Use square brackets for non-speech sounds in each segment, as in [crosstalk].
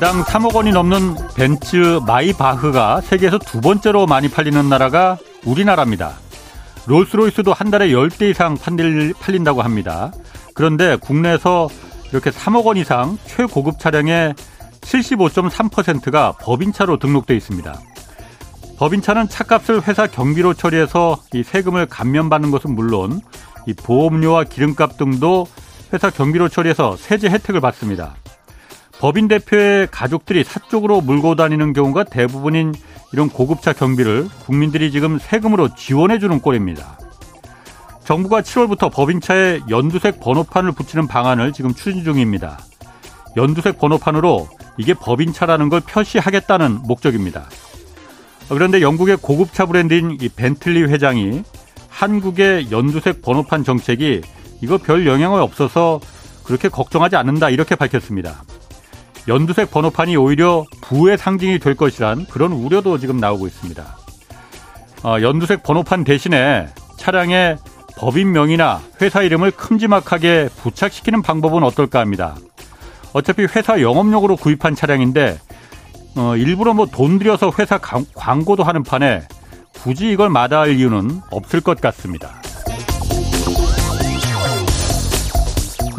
개당 3억 원이 넘는 벤츠 마이바흐가 세계에서 두 번째로 많이 팔리는 나라가 우리나라입니다. 롤스로이스도 한 달에 10대 이상 팔린다고 합니다. 그런데 국내에서 이렇게 3억 원 이상 최고급 차량의 75.3%가 법인차로 등록돼 있습니다. 법인차는 차값을 회사 경비로 처리해서 이 세금을 감면받는 것은 물론 이 보험료와 기름값 등도 회사 경비로 처리해서 세제 혜택을 받습니다. 법인 대표의 가족들이 사적으로 물고 다니는 경우가 대부분인 이런 고급차 경비를 국민들이 지금 세금으로 지원해 주는 꼴입니다. 정부가 7월부터 법인차에 연두색 번호판을 붙이는 방안을 지금 추진 중입니다. 연두색 번호판으로 이게 법인차라는 걸 표시하겠다는 목적입니다. 그런데 영국의 고급차 브랜드인 이 벤틀리 회장이 한국의 연두색 번호판 정책이 이거 별 영향이 없어서 그렇게 걱정하지 않는다 이렇게 밝혔습니다. 연두색 번호판이 오히려 부의 상징이 될 것이란 그런 우려도 지금 나오고 있습니다. 어, 연두색 번호판 대신에 차량에 법인명이나 회사 이름을 큼지막하게 부착시키는 방법은 어떨까 합니다. 어차피 회사 영업용으로 구입한 차량인데 어, 일부러 뭐 돈 들여서 회사 광고도 하는 판에 굳이 이걸 마다할 이유는 없을 것 같습니다.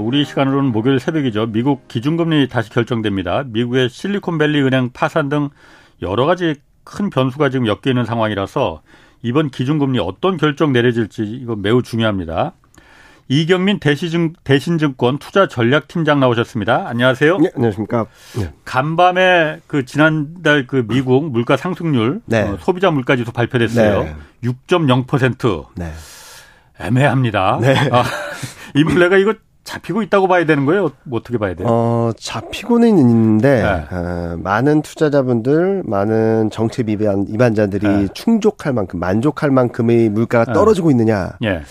우리 시간으로는 목요일 새벽이죠. 미국 기준금리 다시 결정됩니다. 미국의 실리콘밸리 은행 파산 등 여러 가지 큰 변수가 지금 엮여 있는 상황이라서 이번 기준금리 어떤 결정 내려질지 이거 매우 중요합니다. 이경민 대시증, 대신증권 투자 전략팀장 나오셨습니다. 안녕하세요. 네, 안녕하십니까. 네. 간밤에 그 지난달 그 미국 물가 상승률 네. 어, 소비자 물가지수 발표됐어요. 네. 6.0%. 네. 애매합니다. 네. 아, [laughs] 인플레가 이거 잡히고 있다고 봐야 되는 거예요? 뭐 어떻게 봐야 돼요? 어, 잡히고는 있는데 네. 어, 많은 투자자분들, 많은 정책 입안 입안자들이 네. 충족할 만큼, 만족할 만큼의 물가가 떨어지고 있느냐? 예.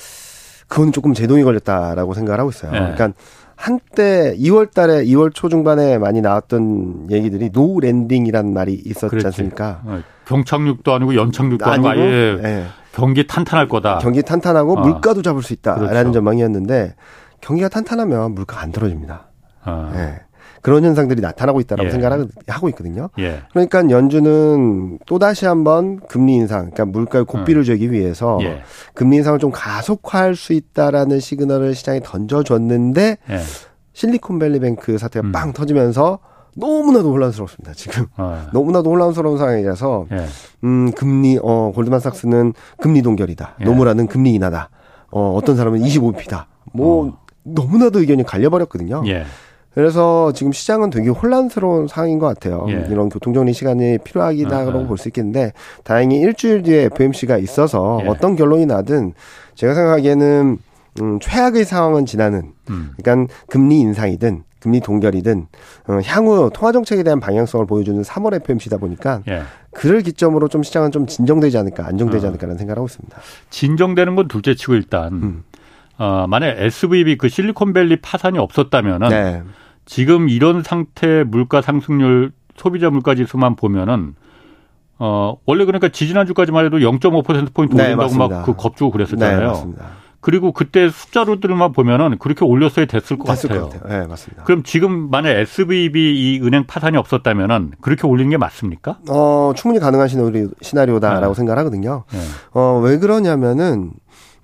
그건 조금 제동이 걸렸다라고 생각을 하고 있어요. 네. 그러니까 한때 2월 달에 2월 초중반에 많이 나왔던 얘기들이 no landing이란 말이 있었지 그렇지. 않습니까? 어, 경착륙도 아니고 연착륙도 아니고, 아니고 네. 경기 탄탄할 거다. 경기 탄탄하고 어. 물가도 잡을 수 있다라는 그렇죠. 전망이었는데 경기가 탄탄하면 물가 안 떨어집니다. 어. 네. 그런 현상들이 나타나고 있다라고 예. 생각을 하고 있거든요. 예. 그러니까 연준은 또 다시 한번 금리 인상, 그러니까 물가의 고비를 음. 재기 위해서 예. 금리 인상을 좀 가속화할 수 있다라는 시그널을 시장에 던져줬는데 예. 실리콘밸리뱅크 사태가 음. 빵 터지면서 너무나도 혼란스럽습니다. 지금 어. [laughs] 너무나도 혼란스러운 상황이라서 예. 음 금리 어 골드만삭스는 금리 동결이다. 예. 노무라는 금리 인하다. 어 어떤 사람은 25p다. 뭐 어. 너무나도 의견이 갈려버렸거든요. 예. 그래서 지금 시장은 되게 혼란스러운 상황인 것 같아요. 예. 이런 교통정리 시간이 필요하기다라고 볼 수 있겠는데 다행히 일주일 뒤에 FMC가 있어서 예. 어떤 결론이 나든 제가 생각하기에는 음, 최악의 상황은 지나는 음. 그러니까 금리 인상이든 금리 동결이든 어, 향후 통화 정책에 대한 방향성을 보여주는 3월 FMC다 보니까 예. 그를 기점으로 좀 시장은 좀 진정되지 않을까 안정되지 어. 않을까라는 생각을 하고 있습니다. 진정되는 건 둘째치고 일단 음. 어, 만약 SVB 그 실리콘밸리 파산이 없었다면은 네. 지금 이런 상태 물가 상승률 소비자 물가 지수만 보면은 어 원래 그러니까 지지난주까지만 해도 0.5% 포인트 네, 올린다고 막 그 겁주고 그랬었잖아요. 네, 그리고 그때 숫자로들만 보면은 그렇게 올렸어야 됐을 것 됐을 같아요. 것 같아요. 네, 맞습니다. 그럼 지금 만약 SVB 이 은행 파산이 없었다면은 그렇게 올리는 게 맞습니까? 어, 충분히 가능한 시나리오, 시나리오다라고 네. 생각하거든요. 네. 어, 왜 그러냐면은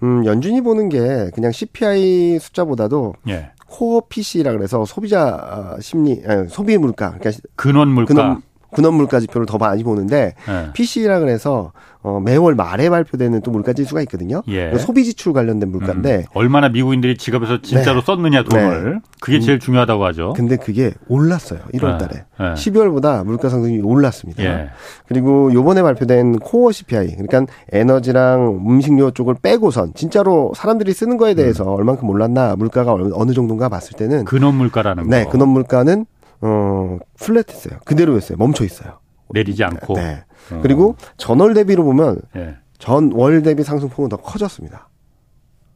음, 연준이 보는 게 그냥 CPI 숫자보다도 예. 코어 PC라 그래서 소비자 심리 아니, 소비 물가 그러니까 근원 물가 근원, 근원 물가 지표를 더 많이 보는데 네. PC라 그래서 어, 매월 말에 발표되는 또 물가 지수가 있거든요. 예. 소비 지출 관련된 물가인데 음, 얼마나 미국인들이 지갑에서 진짜로 네. 썼느냐 돈을 네. 그게 제일 중요하다고 하죠. 근데 그게 올랐어요. 1월 달에. 네. 12월보다 물가 상승률이 올랐습니다. 예. 그리고 요번에 발표된 코어 CPI 그러니까 에너지랑 음식료 쪽을 빼고선 진짜로 사람들이 쓰는 거에 대해서 음. 얼만큼 올랐나 물가가 어느 정도인가 봤을 때는 근원 물가라는 네, 거. 근원 물가는 어, 플랫했어요. 그대로였어요. 멈춰 있어요. 내리지 않고. 네. 어. 그리고 전월 대비로 보면 네. 전월 대비 상승폭은 더 커졌습니다.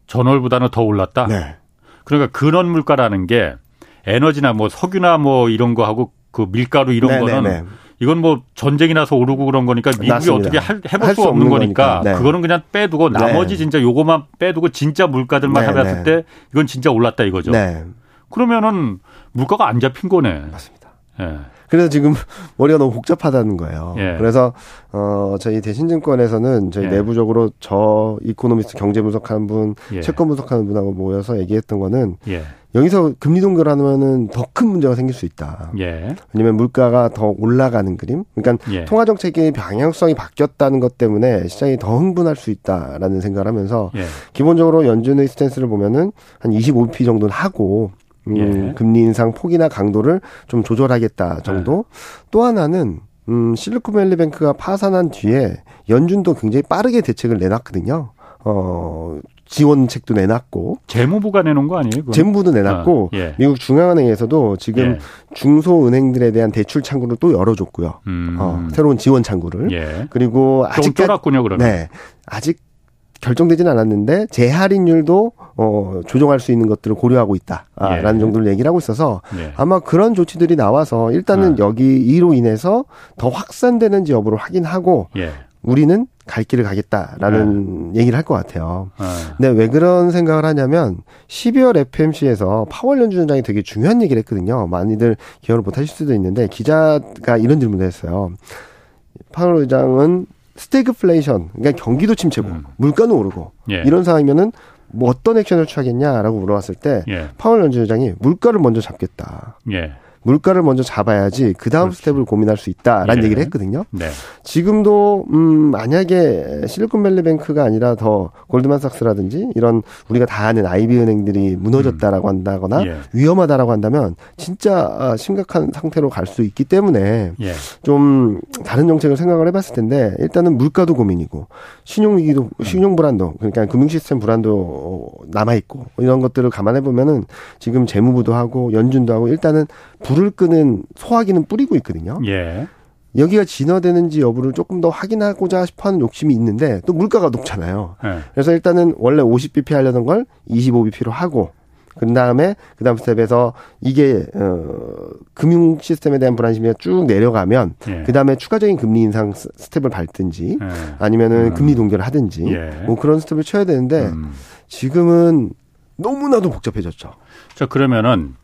전월보다는 더 올랐다? 네. 그러니까 근원 물가라는 게 에너지나 뭐 석유나 뭐 이런 거 하고 그 밀가루 이런 네네네. 거는 네, 네. 이건 뭐 전쟁이 나서 오르고 그런 거니까 미국이 맞습니다. 어떻게 할, 해볼 수 없는 거니까, 네. 그거는 그냥 빼두고 네. 나머지 진짜 요거만 빼두고 진짜 물가들만 네, 해봤을 네. 때 이건 진짜 올랐다 이거죠. 네. 그러면은 물가가 안 잡힌 거네. 맞습니다. 예. 그래서 지금 [laughs] 머리가 너무 복잡하다는 거예요. 예. 그래서 어 저희 대신증권에서는 저희 예. 내부적으로 저 이코노미스트 경제 분석하는 분, 예. 채권 분석하는 분하고 모여서 얘기했던 거는 예. 여기서 금리 동결하면은 더 큰 문제가 생길 수 있다. 예. 왜냐면 물가가 더 올라가는 그림. 그러니까 예. 통화 정책의 방향성이 바뀌었다는 것 때문에 시장이 더 흥분할 수 있다라는 생각을 하면서 예. 기본적으로 연준의 스탠스를 보면은 한 25p 정도는 하고 음, 예. 금리 인상 폭이나 강도를 좀 조절하겠다 정도. 예. 또 하나는 음, 실리콘밸리뱅크가 파산한 뒤에 연준도 굉장히 빠르게 대책을 내놨거든요. 어, 지원책도 내놨고 재무부가 내놓은 거 아니에요? 그건? 재무부도 내놨고 아, 예. 미국 중앙은행에서도 지금 예. 중소 은행들에 대한 대출 창구를 또 열어줬고요. 음. 어, 새로운 지원 창구를 예. 그리고 아직 쫄았군요, 그러면. 네, 아직 결정되지는 않았는데 재할인율도 어 조정할 수 있는 것들을 고려하고 있다라는 예. 정도를 얘기를 하고 있어서 예. 아마 그런 조치들이 나와서 일단은 아. 여기 이로 인해서 더 확산되는지 여부를 확인하고 예. 우리는 갈 길을 가겠다라는 네. 얘기를 할 것 같아요. 네. 근데 왜 그런 생각을 하냐면 12월 FOMC에서 파월 연준장이 되게 중요한 얘기를 했거든요. 많이들 기억을 못 하실 수도 있는데 기자가 이런 질문을 했어요. 파월 의장은 스태그플레이션, 그러니까 경기도 침체고 음. 물가는 오르고 예. 이런 상황이면은 뭐 어떤 액션을 취하겠냐라고 물어봤을 때 예. 파월 연준장이 물가를 먼저 잡겠다. 예. 물가를 먼저 잡아야지 그 다음 그렇죠. 스텝을 고민할 수 있다라는 예. 얘기를 했거든요. 네. 지금도 음 만약에 실리콘밸리뱅크가 아니라 더 골드만삭스라든지 이런 우리가 다 아는 아이비 은행들이 무너졌다라고 음. 한다거나 예. 위험하다라고 한다면 진짜 아, 심각한 상태로 갈 수 있기 때문에 예. 좀 다른 정책을 생각을 해봤을 텐데 일단은 물가도 고민이고 신용 위기도 음. 신용 불안도 그러니까 금융 시스템 불안도 남아 있고 이런 것들을 감안해 보면은 지금 재무부도 하고 연준도 하고 일단은 불을 끄는 소화기는 뿌리고 있거든요. 예. 여기가 진화되는지 여부를 조금 더 확인하고자 싶어하는 욕심이 있는데 또 물가가 높잖아요. 예. 그래서 일단은 원래 50bp 하려던 걸 25bp로 하고 그 다음에 그 다음 스텝에서 이게 어 금융 시스템에 대한 불안심이 쭉 내려가면 예. 그 다음에 추가적인 금리 인상 스텝을 밟든지 예. 아니면은 음. 금리 동결을 하든지 예. 뭐 그런 스텝을 쳐야 되는데 음. 지금은 너무나도 복잡해졌죠. 자 그러면은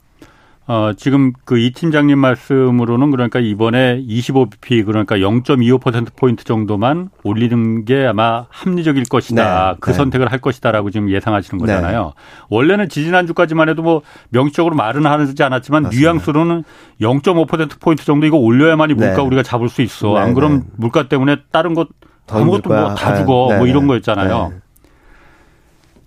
어, 지금 그 이 팀장님 말씀으로는 그러니까 이번에 25bp 그러니까 0.25%포인트 정도만 올리는 게 아마 합리적일 것이다. 네. 그 네. 선택을 할 것이다라고 지금 예상하시는 네. 거잖아요. 네. 원래는 지지난주까지만 해도 뭐 명시적으로 말은 하지 않았지만 맞습니다. 뉘앙스로는 0.5%포인트 정도 이거 올려야만이 물가 네. 우리가 잡을 수 있어. 네, 안 그럼 물가 때문에 다른 것 아무것도 뭐 다 죽어. 뭐 이런 거였잖아요.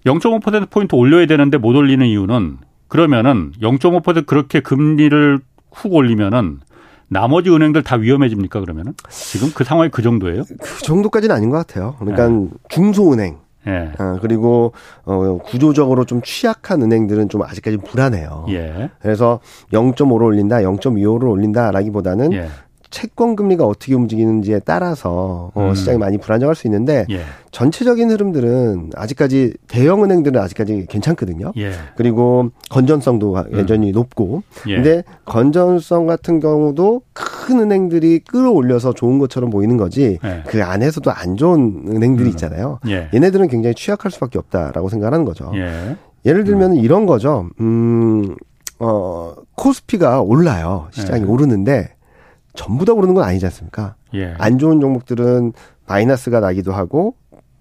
0.5%포인트 올려야 되는데 못 올리는 이유는 그러면은 0.5% 그렇게 금리를 훅 올리면은 나머지 은행들 다 위험해집니까 그러면은 지금 그 상황이 그 정도예요? 그 정도까지는 아닌 것 같아요. 그러니까 네. 중소은행 예. 어, 그리고 어, 구조적으로 좀 취약한 은행들은 좀 아직까지 불안해요. 예. 그래서 0.5를 올린다, 0.25를 올린다라기보다는 예. 채권 금리가 어떻게 움직이는지에 따라서 어, 음. 시장이 많이 불안정할 수 있는데 예. 전체적인 흐름들은 아직까지 대형 은행들은 아직까지 괜찮거든요. 예. 그리고 건전성도 음. 여전히 높고. 예. 근데 건전성 같은 경우도 큰 은행들이 끌어올려서 좋은 것처럼 보이는 거지. 예. 그 안에서도 안 좋은 은행들이 음. 있잖아요. 예. 얘네들은 굉장히 취약할 수밖에 없다라고 생각하는 거죠. 예. 예를 들면 음. 이런 거죠. 음, 어, 코스피가 올라요. 시장이 예. 오르는데 전부 다 오르는 건 아니지 않습니까? 예. 안 좋은 종목들은 마이너스가 나기도 하고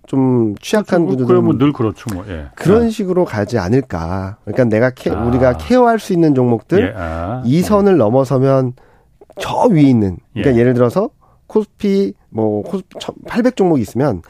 좀 취약한 그렇죠. 구조들은 뭐늘 그렇죠, 뭐 예. 그런 예. 식으로 가지 않을까. 그러니까 내가 케, 아. 우리가 케어할 수 있는 종목들 예. 아. 이 선을 예. 넘어서면 저 위에 있는. 그러니까 예. 를 들어서 코스피 뭐 코스피 800 종목이 있으면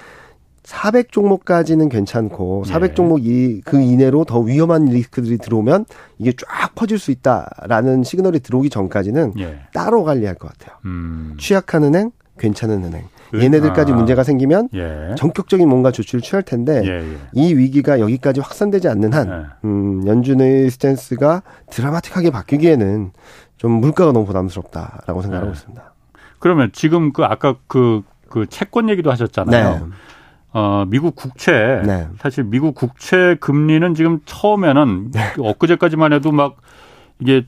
400 종목까지는 괜찮고 400 예. 종목 이, 그 이내로 더 위험한 리스크들이 들어오면 이게 쫙 퍼질 수 있다라는 시그널이 들어오기 전까지는 예. 따로 관리할 것 같아요. 음. 취약한 은행, 괜찮은 은행. 얘네들까지 아. 문제가 생기면 예. 전격적인 뭔가 조치를 취할 텐데 예, 예. 이 위기가 여기까지 확산되지 않는 한 예. 음, 연준의 스탠스가 드라마틱하게 바뀌기에는 좀 물가가 너무 부담스럽다라고 생각하고 네. 있습니다. 그러면 지금 그 아까 그, 그 채권 얘기도 하셨잖아요. 네. 어, 미국 국채 네. 사실 미국 국채 금리는 지금 처음에는 네. 엊그제까지만 해도 막 이게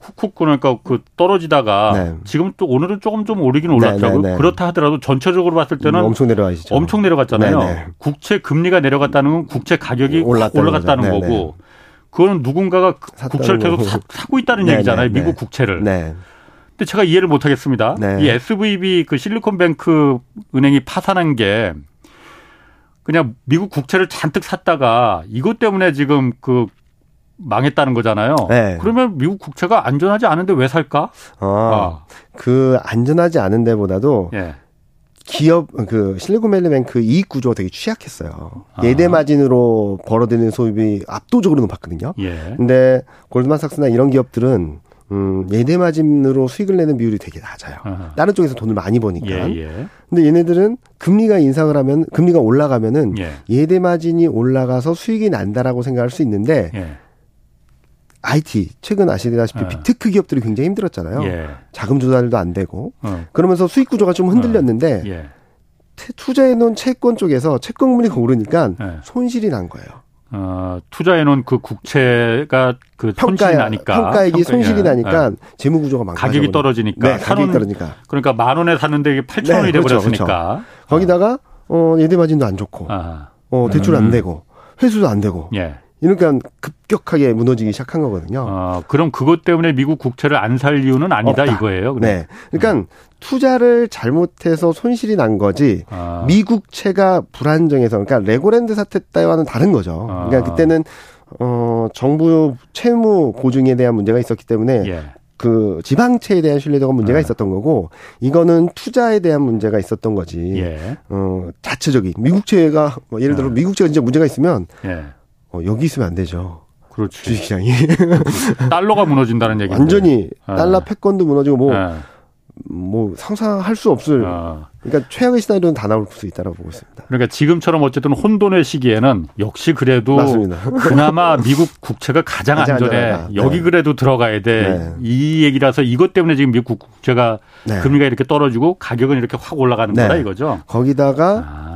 훅훅 그러니까 그 떨어지다가 네. 지금 또 오늘은 조금 좀 오르긴 네, 올랐더라고요. 네, 네, 그렇다 하더라도 전체적으로 봤을 때는 음, 엄청 내려가시죠. 엄청 내려갔잖아요. 네, 국채 금리가 내려갔다는 건 국채 가격이 올라갔다는 거고 그거는 누군가가 국채를 계속 사, 고 있다는 얘기잖아요. 미국 국채를. 근데 제가 이해를 못 하겠습니다. 이 SVB 그 실리콘뱅크 은행이 파산한 게 그냥 미국 국채를 잔뜩 샀다가 이것 때문에 지금 그 망했다는 거잖아요. 네. 그러면 미국 국채가 안전하지 않은데 왜 살까? 아, 아. 그 안전하지 않은 데보다도 예. 기업 그 실리콘밸리뱅크 이익 구조가 되게 취약했어요. 아. 예대 마진으로 벌어들이는 소득이 압도적으로 높았거든요. 예. 근데 골드만삭스나 이런 기업들은 음, 예대 마진으로 수익을 내는 비율이 되게 낮아요. 아하. 다른 쪽에서 돈을 많이 버니까. 예, 예. 근데 얘네들은 금리가 인상을 하면 금리가 올라가면은 예. 대 마진이 올라가서 수익이 난다라고 생각할 수 있는데 예. IT 최근 아시다시피 네. big tech 기업들이 굉장히 힘들었잖아요. 예. 자금 조달도 안 되고 어. 그러면서 수익 구조가 좀 흔들렸는데 어. 예. 투자해 놓은 채권 쪽에서 채권 금리가 오르니까 예. 손실이 난 거예요. 어, 투자해 놓은 그 국채가 그 평가, 손실이 나니까 평가액이 평가, 손실이 예. 나니까 예. 재무 구조가 망가져 가격이 떨어지니까 네, 가격이 떨어지니까 그러니까 만 원에 샀는데 이게 8천 원이 네, 그렇죠, 돼버렸으니까 그렇죠. 거기다가 어 예대 마진도 안 좋고 아. 어 대출 안 음. 되고 회수도 안 되고 예. 이러니까 급격하게 무너지기 시작한 거거든요. 어, 그럼 그것 때문에 미국 국채를 안 살 이유는 아니다 없다. 이거예요. 그럼. 네. 그러니까 음. 투자를 잘못해서 손실이 난 거지 아. 미국채가 불안정해서 그러니까 레고랜드 사태 때와는 다른 거죠. 아. 그러니까 그때는 어 정부 채무 보증에 대한 문제가 있었기 때문에 예. 그 지방채에 대한 신뢰도가 문제가 아. 있었던 거고 이거는 투자에 대한 문제가 있었던 거지. 예. 어 자체적인 미국채가 뭐 예를 들어 아. 미국채가 진짜 문제가 있으면 예. 어, 여기 있으면 안 되죠. 그렇지. 주식시장이. 달러가 무너진다는 얘기 완전히 네. 달러 패권도 무너지고 뭐, 네. 뭐 상상할 수 없을. 아. 그러니까 최악의 시나리오는 다 나올 수 있다라고 보고 있습니다. 그러니까 지금처럼 어쨌든 혼돈의 시기에는 역시 그래도 맞습니다. 그나마 미국 국채가 가장, 가장 안전해. 안전하다. 여기 네. 그래도 들어가야 돼. 네. 이 얘기라서 이것 때문에 지금 미국 국채가 네. 금리가 이렇게 떨어지고 가격은 이렇게 확 올라가는 거다 네. 이거죠. 거기다가 아.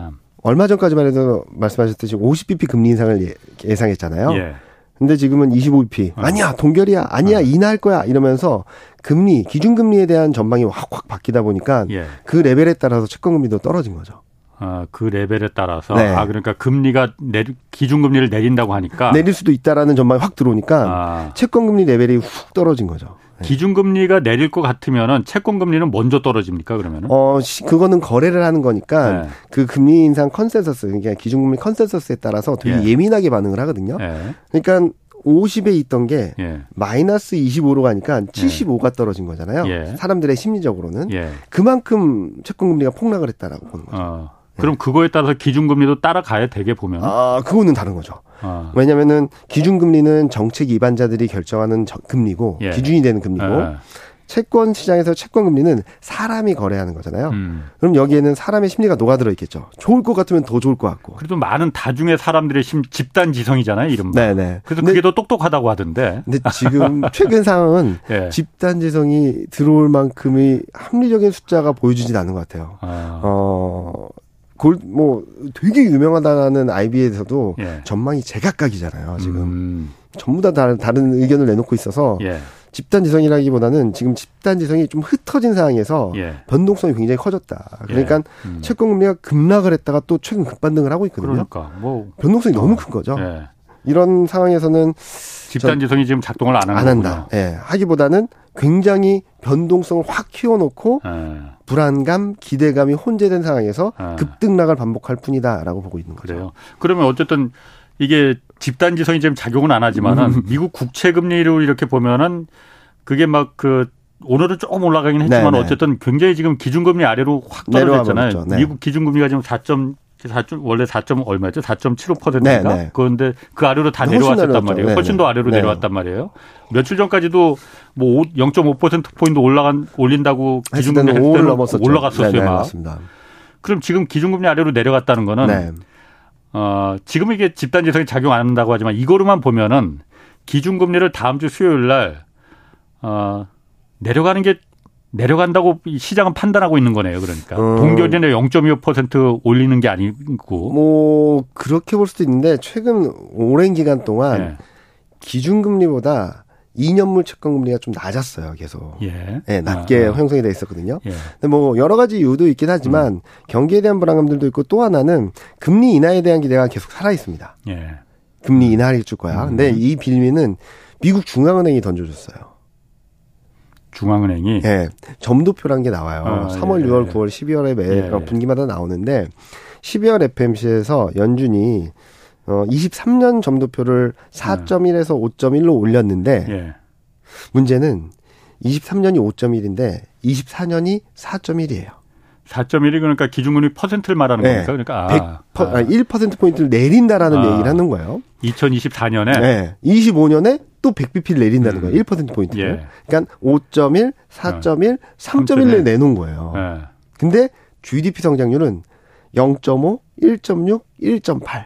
얼마 전까지만 해도 말씀하셨듯이 50bp 금리 인상을 예, 예상했잖아요. 예. 근데 지금은 25bp. 어. 아니야, 동결이야. 아니야, 어. 인하할 거야. 이러면서 금리, 기준금리에 대한 전망이 확확 바뀌다 보니까 예. 그 레벨에 따라서 채권금리도 떨어진 거죠. 아, 그 레벨에 따라서 네. 아 그러니까 금리가 내리, 기준금리를 내린다고 하니까 내릴 수도 있다라는 전망이 확 들어오니까 아. 채권금리 레벨이 훅 떨어진 거죠. 네. 기준금리가 내릴 것 같으면은 채권금리는 먼저 떨어집니까 그러면은? 어, 그거는 거래를 하는 거니까 네. 그 금리 인상 컨센서스, 그러니까 기준금리 consensus에 따라서 되게 예. 민하게 반응을 하거든요. 예. 그러니까 50에 있던 게 예. 마이너스 25로 가니까 75가 예. 떨어진 거잖아요. 예. 사람들의 심리적으로는 예. 그만큼 채권금리가 폭락을 했다라고 보는 거죠. 어. 그럼 그거에 따라서 기준금리도 따라가야 되게 보면? 아, 그거는 다른 거죠. 아. 왜냐면은 기준금리는 정책 입안자들이 결정하는 금리고 예. 기준이 되는 금리고 예. 채권 시장에서 채권 금리는 사람이 거래하는 거잖아요. 음. 그럼 여기에는 사람의 심리가 녹아들어 있겠죠. 좋을 것 같으면 더 좋을 것 같고. 그래도 많은 다중의 사람들의 심, 집단 지성이잖아요, 이른바. 네네. 그래서 그게 더 똑똑하다고 하던데. 근데 [laughs] 지금 최근 상황은 예. 집단 지성이 들어올 만큼의 합리적인 숫자가 보여주진 않는 것 같아요. 아. 어. 골, 뭐, 되게 유명하다는 IB에서도 예. 전망이 제각각이잖아요, 지금. 음. 전부 다 다른, 다른 의견을 내놓고 있어서 예. 집단 지성이라기보다는 지금 집단 지성이 좀 흩어진 상황에서 예. 변동성이 굉장히 커졌다. 그러니까 예. 음. 채권 금리가 급락을 했다가 또 최근 급반등을 하고 있거든요. 그러니까 뭐 변동성이 어. 너무 큰 거죠. 예. 이런 상황에서는 집단 지성이 지금 작동을 안, 안 한다. 예. 하기보다는 굉장히 변동성을 확 키워놓고 예. 불안감, 기대감이 혼재된 상황에서 예. 급등락을 반복할 뿐이다라고 보고 있는 거죠. 그래요. 그러면 어쨌든 이게 집단 지성이 지금 작용은 안 하지만은 음. 미국 국채 금리로 이렇게 보면은 그게 막그 오늘은 조금 올라가긴 했지만 네네. 어쨌든 굉장히 지금 기준금리 아래로 확 떨어졌잖아요. 네. 미국 기준금리가 지금 4. 4. 원래 4. 얼마였죠? 4.75%인가? 네, 그런데 그 아래로 다 내려왔었단 말이에요. 훨씬 더 아래로 네. 내려왔단 말이에요. 며칠 전까지도 뭐 0.5% 포인트 올라간 올린다고 기준금리 했을 때는 올라갔었어요. 네네, 막. 맞습니다. 그럼 지금 기준금리 아래로 내려갔다는 거는 네. 어, 지금 이게 집단 지성이 작용 안 한다고 하지만 이거로만 보면은 기준금리를 다음 주 수요일 날 어, 내려가는 게 내려간다고 시장은 판단하고 있는 거네요. 그러니까 어. 동결전에 0.25% 올리는 게 아니고 뭐 그렇게 볼 수도 있는데 최근 오랜 기간 동안 네. 기준금리보다 2년물 채권금리가 좀 낮았어요, 계속. 예. 네, 낮게 아, 아. 형성이 돼 있었거든요. 예. 근데 뭐 여러 가지 이유도 있긴 하지만 음. 경기에 대한 불안감들도 있고 또 하나는 금리 인하에 대한 기대가 계속 살아 있습니다. 예. 금리 인하를 줄 거야. 음. 근데 이 빌미는 미국 중앙은행이 던져줬어요. 중앙은행이 예. 점도표란 게 나와요. 아, 3월, 예, 6월, 9월, 12월에 매 예, 분기마다 나오는데 12월 FMC에서 연준이 어 23년 점도표를 4.1에서 5.1로 올렸는데 예. 문제는 23년이 5.1인데 24년이 4.1이에요. 4.1이 그러니까 기준금리 퍼센트를 말하는 네. 겁니까? 그러니까 아, 100%, 아. 1% 포인트를 내린다라는 아. 얘기를 하는 거예요. 2024년에 네. 25년에 또 100bp를 내린다는 음. 거예요. 1% 포인트를. 예. 그러니까 5.1, 4.1, 어. 3.1을 내놓은 거예요. 예. 근데 GDP 성장률은 0.5, 1.6, 1.8.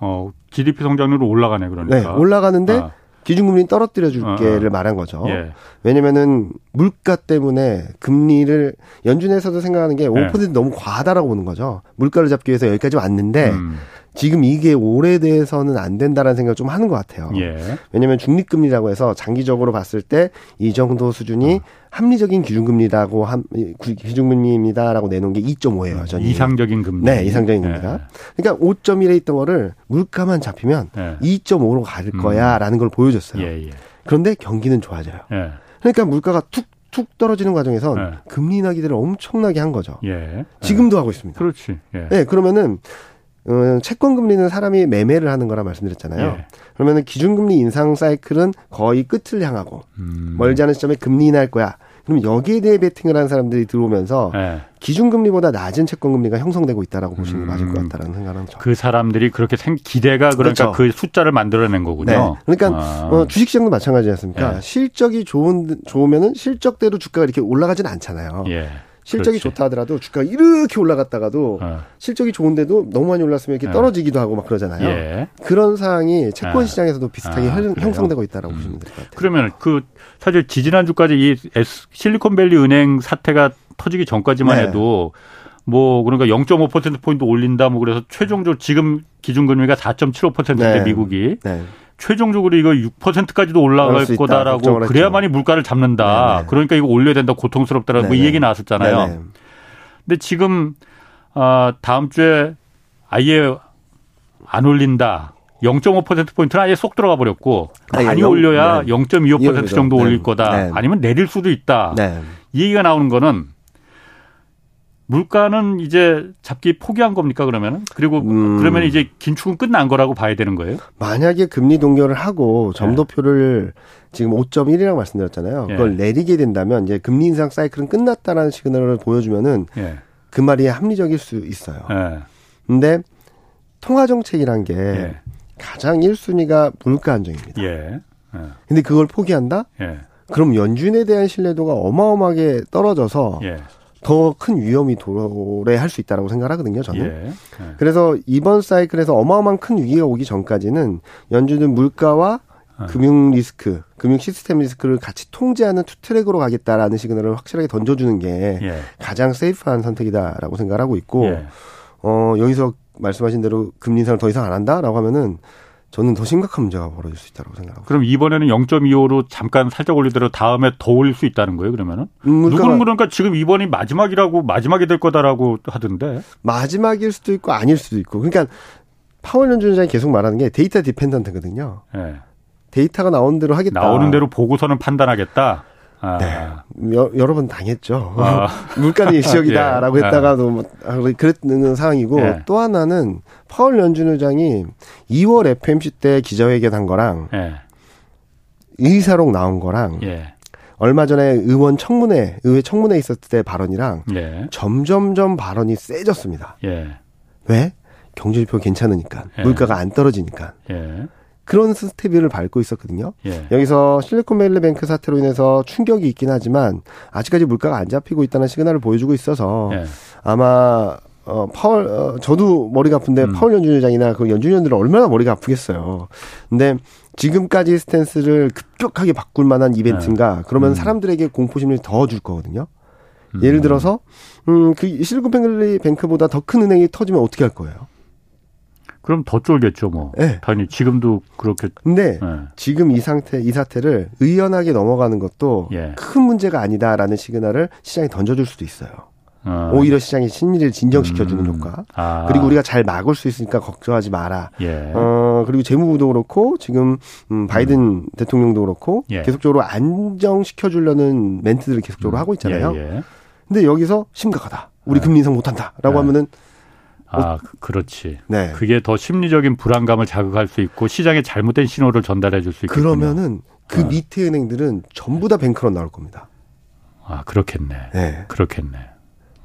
어, GDP 성장률로 올라가네 그러니까. 네, 올라가는데 아. 기준금리 떨어뜨려 줄게를 어, 어. 말한 거죠. 예. 왜냐면은 물가 때문에 금리를 연준에서도 생각하는 게5% 예. 너무 과하다라고 보는 거죠. 물가를 잡기 위해서 여기까지 왔는데 음. 지금 이게 오래돼서는 안 된다라는 생각을 좀 하는 것 같아요. 예. 왜냐하면 중립금리라고 해서 장기적으로 봤을 때 이 정도 수준이 어. 합리적인 기준금리라고 한 기준금리입니다라고 내놓은 게 2.5예요. 저는 이상적인 금리. 네, 이상적인 금리가. 예. 그러니까 5.1에 있던 거를 물가만 잡히면 예. 2.5로 갈 음. 거야라는 걸 보여줬어요. 예, 예. 그런데 경기는 좋아져요. 예. 그러니까 물가가 툭툭 떨어지는 과정에서 네. 금리 인하 기대를 엄청나게 한 거죠. 예. 지금도 하고 있습니다. 그렇지. 예. 네, 그러면은 어, 채권 금리는 사람이 매매를 하는 거라 말씀드렸잖아요. 예. 그러면은 기준금리 인상 사이클은 거의 끝을 향하고 음. 멀지 않은 시점에 금리 인하할 거야. 그럼 여기에 대해 베팅을 하는 사람들이 들어오면서 예. 기준금리보다 낮은 채권금리가 형성되고 있다라고 보시는 게 맞을 것 음. 같다라는 생각은 죠. 그 사람들이 그렇게 생 기대가 그러니까 그렇죠. 그 숫자를 만들어낸 거군요. 네. 그러니까 아. 어, 주식시장도 마찬가지지 않습니까? 예. 실적이 좋은 좋으면은 실적대로 주가가 이렇게 올라가지는 않잖아요. 예. 실적이 그렇지. 좋다 하더라도 주가가 이렇게 올라갔다가도 어. 실적이 좋은데도 너무 많이 올랐으면 이렇게 어. 떨어지기도 하고 막 그러잖아요. 예. 그런 상황이 채권 아. 시장에서도 비슷하게 아, 형성되고 있다라고 음. 보시면 될 것 같아요. 그러면 그 사실 지지난주까지 이 실리콘밸리 은행 사태가 터지기 전까지만 네. 해도 뭐 그러니까 0.5% 포인트 올린다 뭐 그래서 최종적으로 지금 기준 금리가 4.75%인데 네. 미국이 네. 최종적으로 이거 6%까지도 올라갈 거다라고 그래야만이 물가를 잡는다. 네네. 그러니까 이거 올려야 된다. 고통스럽다라고 뭐이 얘기 나왔었잖아요. 네네. 근데 지금 아 다음 주에 아예 안 올린다. 0.5% 포인트는 아예 쏙 들어가 버렸고 아, 많이 0, 올려야 네. 0.25% 정도 네. 올릴 거다. 네. 아니면 내릴 수도 있다. 네. 이 얘기가 나오는 거는 물가는 이제 잡기 포기한 겁니까 그러면은 그리고 음. 그러면 이제 긴축은 끝난 거라고 봐야 되는 거예요? 만약에 금리 동결을 하고 점도표를 네. 지금 5.1이라고 말씀드렸잖아요. 예. 그걸 내리게 된다면 이제 금리 인상 사이클은 끝났다라는 시그널을 보여주면은 예. 그 말이 합리적일 수 있어요. 예. 근데 통화 정책이란 게 예. 가장 1순위가 물가 안정입니다. 예. 예. 근데 그걸 포기한다? 예. 그럼 연준에 대한 신뢰도가 어마어마하게 떨어져서 더 큰 위험이 도래할 수 있다라고 생각하거든요, 저는. 예. 예. 그래서 이번 사이클에서 어마어마한 큰 위기가 오기 전까지는 연준은 물가와 어. 금융 리스크, 금융 시스템 리스크를 같이 통제하는 two track으로 가겠다라는 시그널을 확실하게 던져주는 게 예. 가장 safe한 선택이다라고 생각하고 있고, 예. 어, 여기서 말씀하신 대로 금리 인상을 더 이상 안 한다라고 하면은 저는 더 심각한 문제가 벌어질 수 있다고 생각합니다. 그럼 이번에는 0.25로 잠깐 살짝 올리더라도 다음에 더 올릴 수 있다는 거예요, 그러면은? 음, 누구는 그러니까 지금 이번이 마지막이라고 마지막이 될 거다라고 하던데. 마지막일 수도 있고 아닐 수도 있고. 그러니까 파월 연준장이 계속 말하는 게 데이터 디펜던트거든요. 네. 데이터가 나오는 대로 하겠다. 나오는 대로 보고서는 판단하겠다. 아. 네. 여, 여러 번 당했죠. 아. [laughs] 물가는 일시적이다라고 [laughs] 예. 했다가도 뭐 아, 그랬는 상황이고 예. 또 하나는 파월 연준 의장이 2월 FMC 때 기자회견 한 거랑 예. 의사록 나온 거랑 예. 얼마 전에 의원 청문회, 의회 청문회 있었을 때 발언이랑 예. 점점점 발언이 세졌습니다. 예. 왜? 경제지표 괜찮으니까 물가가 안 떨어지니까. 그런 스텝을 밟고 있었거든요. 예. 여기서 실리콘밸리뱅크 사태로 인해서 충격이 있긴 하지만 아직까지 물가가 안 잡히고 있다는 시그널을 보여주고 있어서 예. 아마 어, 파월, 어, 저도 머리가 아픈데 음. 파월 연준회장이나 그 연준위원들은 얼마나 머리가 아프겠어요. 근데 지금까지 스탠스를 급격하게 바꿀 만한 이벤트인가? 네. 그러면 음. 사람들에게 공포심을 더 줄 거거든요. 음. 예를 들어서 음 그 실리콘밸리 뱅크보다 더 큰 은행이 터지면 어떻게 할 거예요? 그럼 더 쫄겠죠, 뭐. 네. 당연히 지금도 그렇게. 근데 네. 지금 이 상태, 이 사태를 의연하게 넘어가는 것도 예. 큰 문제가 아니다라는 시그널을 시장에 던져줄 수도 있어요. 어. 오히려 시장의 심리를 진정시켜주는 음. 효과. 아. 그리고 우리가 잘 막을 수 있으니까 걱정하지 마라. 예. 어, 그리고 재무부도 그렇고 지금 음, 바이든 음. 대통령도 그렇고 예. 계속적으로 안정시켜주려는 멘트들을 계속적으로 음. 하고 있잖아요. 예, 예. 근데 여기서 심각하다. 우리 네. 금리 인상 못한다라고 네. 하면은 아, 그, 그렇지. 네. 그게 더 심리적인 불안감을 자극할 수 있고 시장에 잘못된 신호를 전달해 줄 수 있고. 그러면은 그 어. 밑에 은행들은 전부 다 뱅크런 나올 겁니다. 아, 그렇겠네. 네. 그렇겠네.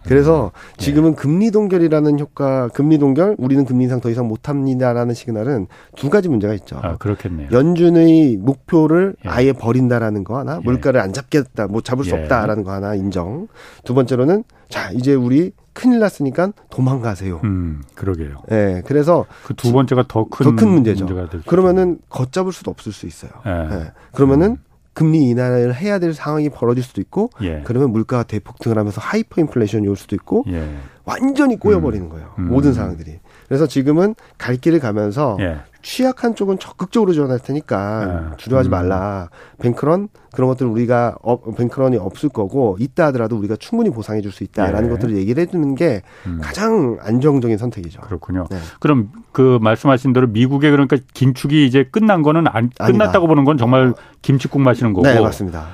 그래서 음. 지금은 예. 금리 동결이라는 효과, 금리 동결, 우리는 금리 인상 더 이상 못 합니다라는 시그널은 두 가지 문제가 있죠. 아, 그렇겠네요. 연준의 목표를 예. 아예 버린다라는 거 하나, 예. 물가를 안 잡겠다, 못 잡을 수 예. 없다라는 거 하나 인정. 두 번째로는 자, 이제 우리 큰일 났으니까 도망가세요. 음, 그러게요. 예. 네, 그래서 그 두 번째가 더 큰 더큰 문제죠. 그러면은 걷잡을 수도 없을 수 있어요. 예. 네. 그러면은 음. 금리 인하를 해야 될 상황이 벌어질 수도 있고 예. 그러면 물가가 대폭등을 하면서 하이퍼 인플레이션이 올 수도 있고 예. 완전히 꼬여버리는 음. 거예요. 음. 모든 상황들이. 그래서 지금은 갈 길을 가면서 예. 취약한 쪽은 적극적으로 지원할 테니까 예. 두려워하지 음. 말라. bank run 그런 것들 우리가 어, bank run이 없을 거고 있다 하더라도 우리가 충분히 보상해 줄 수 있다라는 예. 것들을 얘기를 해주는 게 음. 가장 안정적인 선택이죠. 그렇군요. 네. 그럼 그 말씀하신 대로 미국의 그러니까 긴축이 이제 끝난 거는 안 끝났다고 보는 건 정말 김치국 마시는 거고. 네 맞습니다.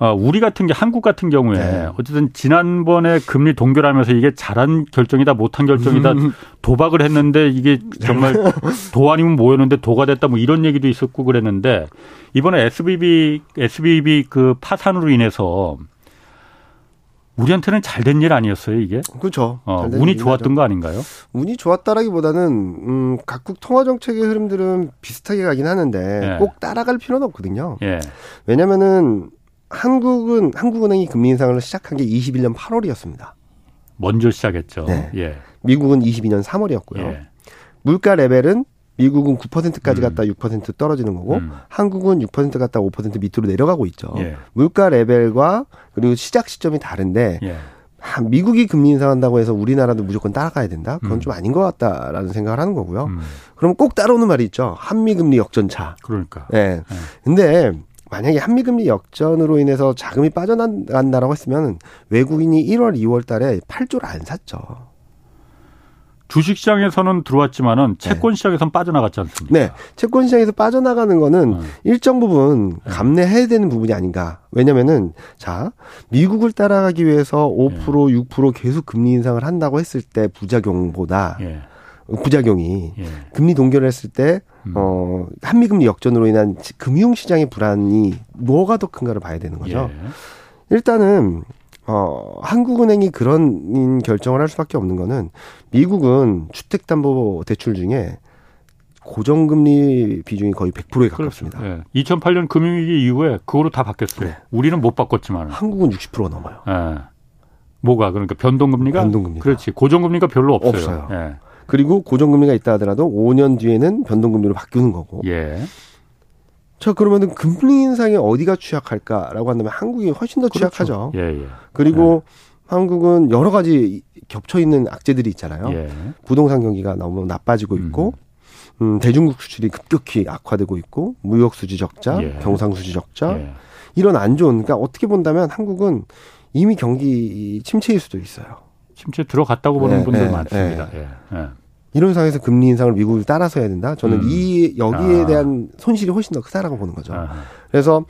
어, 우리 같은 게 한국 같은 경우에 네. 어쨌든 지난번에 금리 동결하면서 이게 잘한 결정이다 못한 결정이다 음. 도박을 했는데 이게 정말 [laughs] 도 아니면 뭐였는데 도가 됐다 뭐 이런 얘기도 있었고 그랬는데 이번에 SBB SBB 그 파산으로 인해서 우리한테는 잘 된 일 아니었어요 이게? 그렇죠. 어, 운이 좋았던 거 아닌가요? 운이 좋았다라기보다는 음, 각국 통화 정책의 흐름들은 비슷하게 가긴 하는데 예. 꼭 따라갈 필요는 없거든요. 예. 왜냐면은 한국은 한국은행이 금리 인상을 시작한 게 21년 8월이었습니다. 먼저 시작했죠. 네. 예. 미국은 22년 3월이었고요. 예. 물가 레벨은 미국은 9%까지 음. 갔다 6% 떨어지는 거고 음. 한국은 6% 갔다 5% 밑으로 내려가고 있죠. 예. 물가 레벨과 그리고 시작 시점이 다른데 예. 미국이 금리 인상한다고 해서 우리나라도 무조건 따라가야 된다? 그건 음. 좀 아닌 것 같다라는 생각을 하는 거고요. 음. 그럼 꼭 따라오는 말이 있죠. 한미 금리 역전차. 그러니까. 예. 네. 근데 만약에 한미 금리 역전으로 인해서 자금이 빠져나간다라고 했으면 외국인이 1월, 2월 달에 8조를 안 샀죠. 주식 시장에서는 들어왔지만은 네. 채권 시장에서는 빠져나갔지 않습니까? 네. 채권 시장에서 빠져나가는 거는 음. 일정 부분 네. 감내해야 되는 부분이 아닌가. 왜냐면은 자, 미국을 따라가기 위해서 5% 네. 6% 계속 금리 인상을 한다고 했을 때 부작용보다 예. 부작용이 예. 금리 동결을 했을 때 음. 어, 한미금리 역전으로 인한 금융 시장의 불안이 뭐가 더 큰가를 봐야 되는 거죠. 예. 일단은 어, 한국은행이 그런 결정을 할 수밖에 없는 거는 미국은 주택담보대출 중에 고정금리 비중이 거의 100%에 가깝습니다. 그렇죠. 예. 2008년 금융위기 이후에 그거로 다 바뀌었어요. 네. 우리는 못 바꿨지만 한국은 60% 넘어요. 예. 뭐가 그러니까 변동금리가 변동금리 그렇지 고정금리가 별로 없어요. 없어요. 예. 그리고 고정금리가 있다 하더라도 5년 뒤에는 변동금리로 바뀌는 거고. 예. 자 그러면은 금리 인상에 어디가 취약할까라고 한다면 한국이 훨씬 더 그렇죠. 취약하죠. 예, 예. 그리고 예. 한국은 여러 가지 겹쳐 있는 악재들이 있잖아요. 예. 부동산 경기가 너무 나빠지고 있고, 음. 음, 대중국 수출이 급격히 악화되고 있고, 무역 수지 적자, 예. 경상 수지 적자, 예. 이런 안 좋은. 그러니까 어떻게 본다면 한국은 이미 경기 침체일 수도 있어요. 침체 들어갔다고 보는 네, 분들 네, 많습니다. 네. 예. 이런 상황에서 금리 인상을 미국이 따라서 해야 된다. 저는 음. 이 여기에 아. 대한 손실이 훨씬 더 크다라고 보는 거죠. 아. 그래서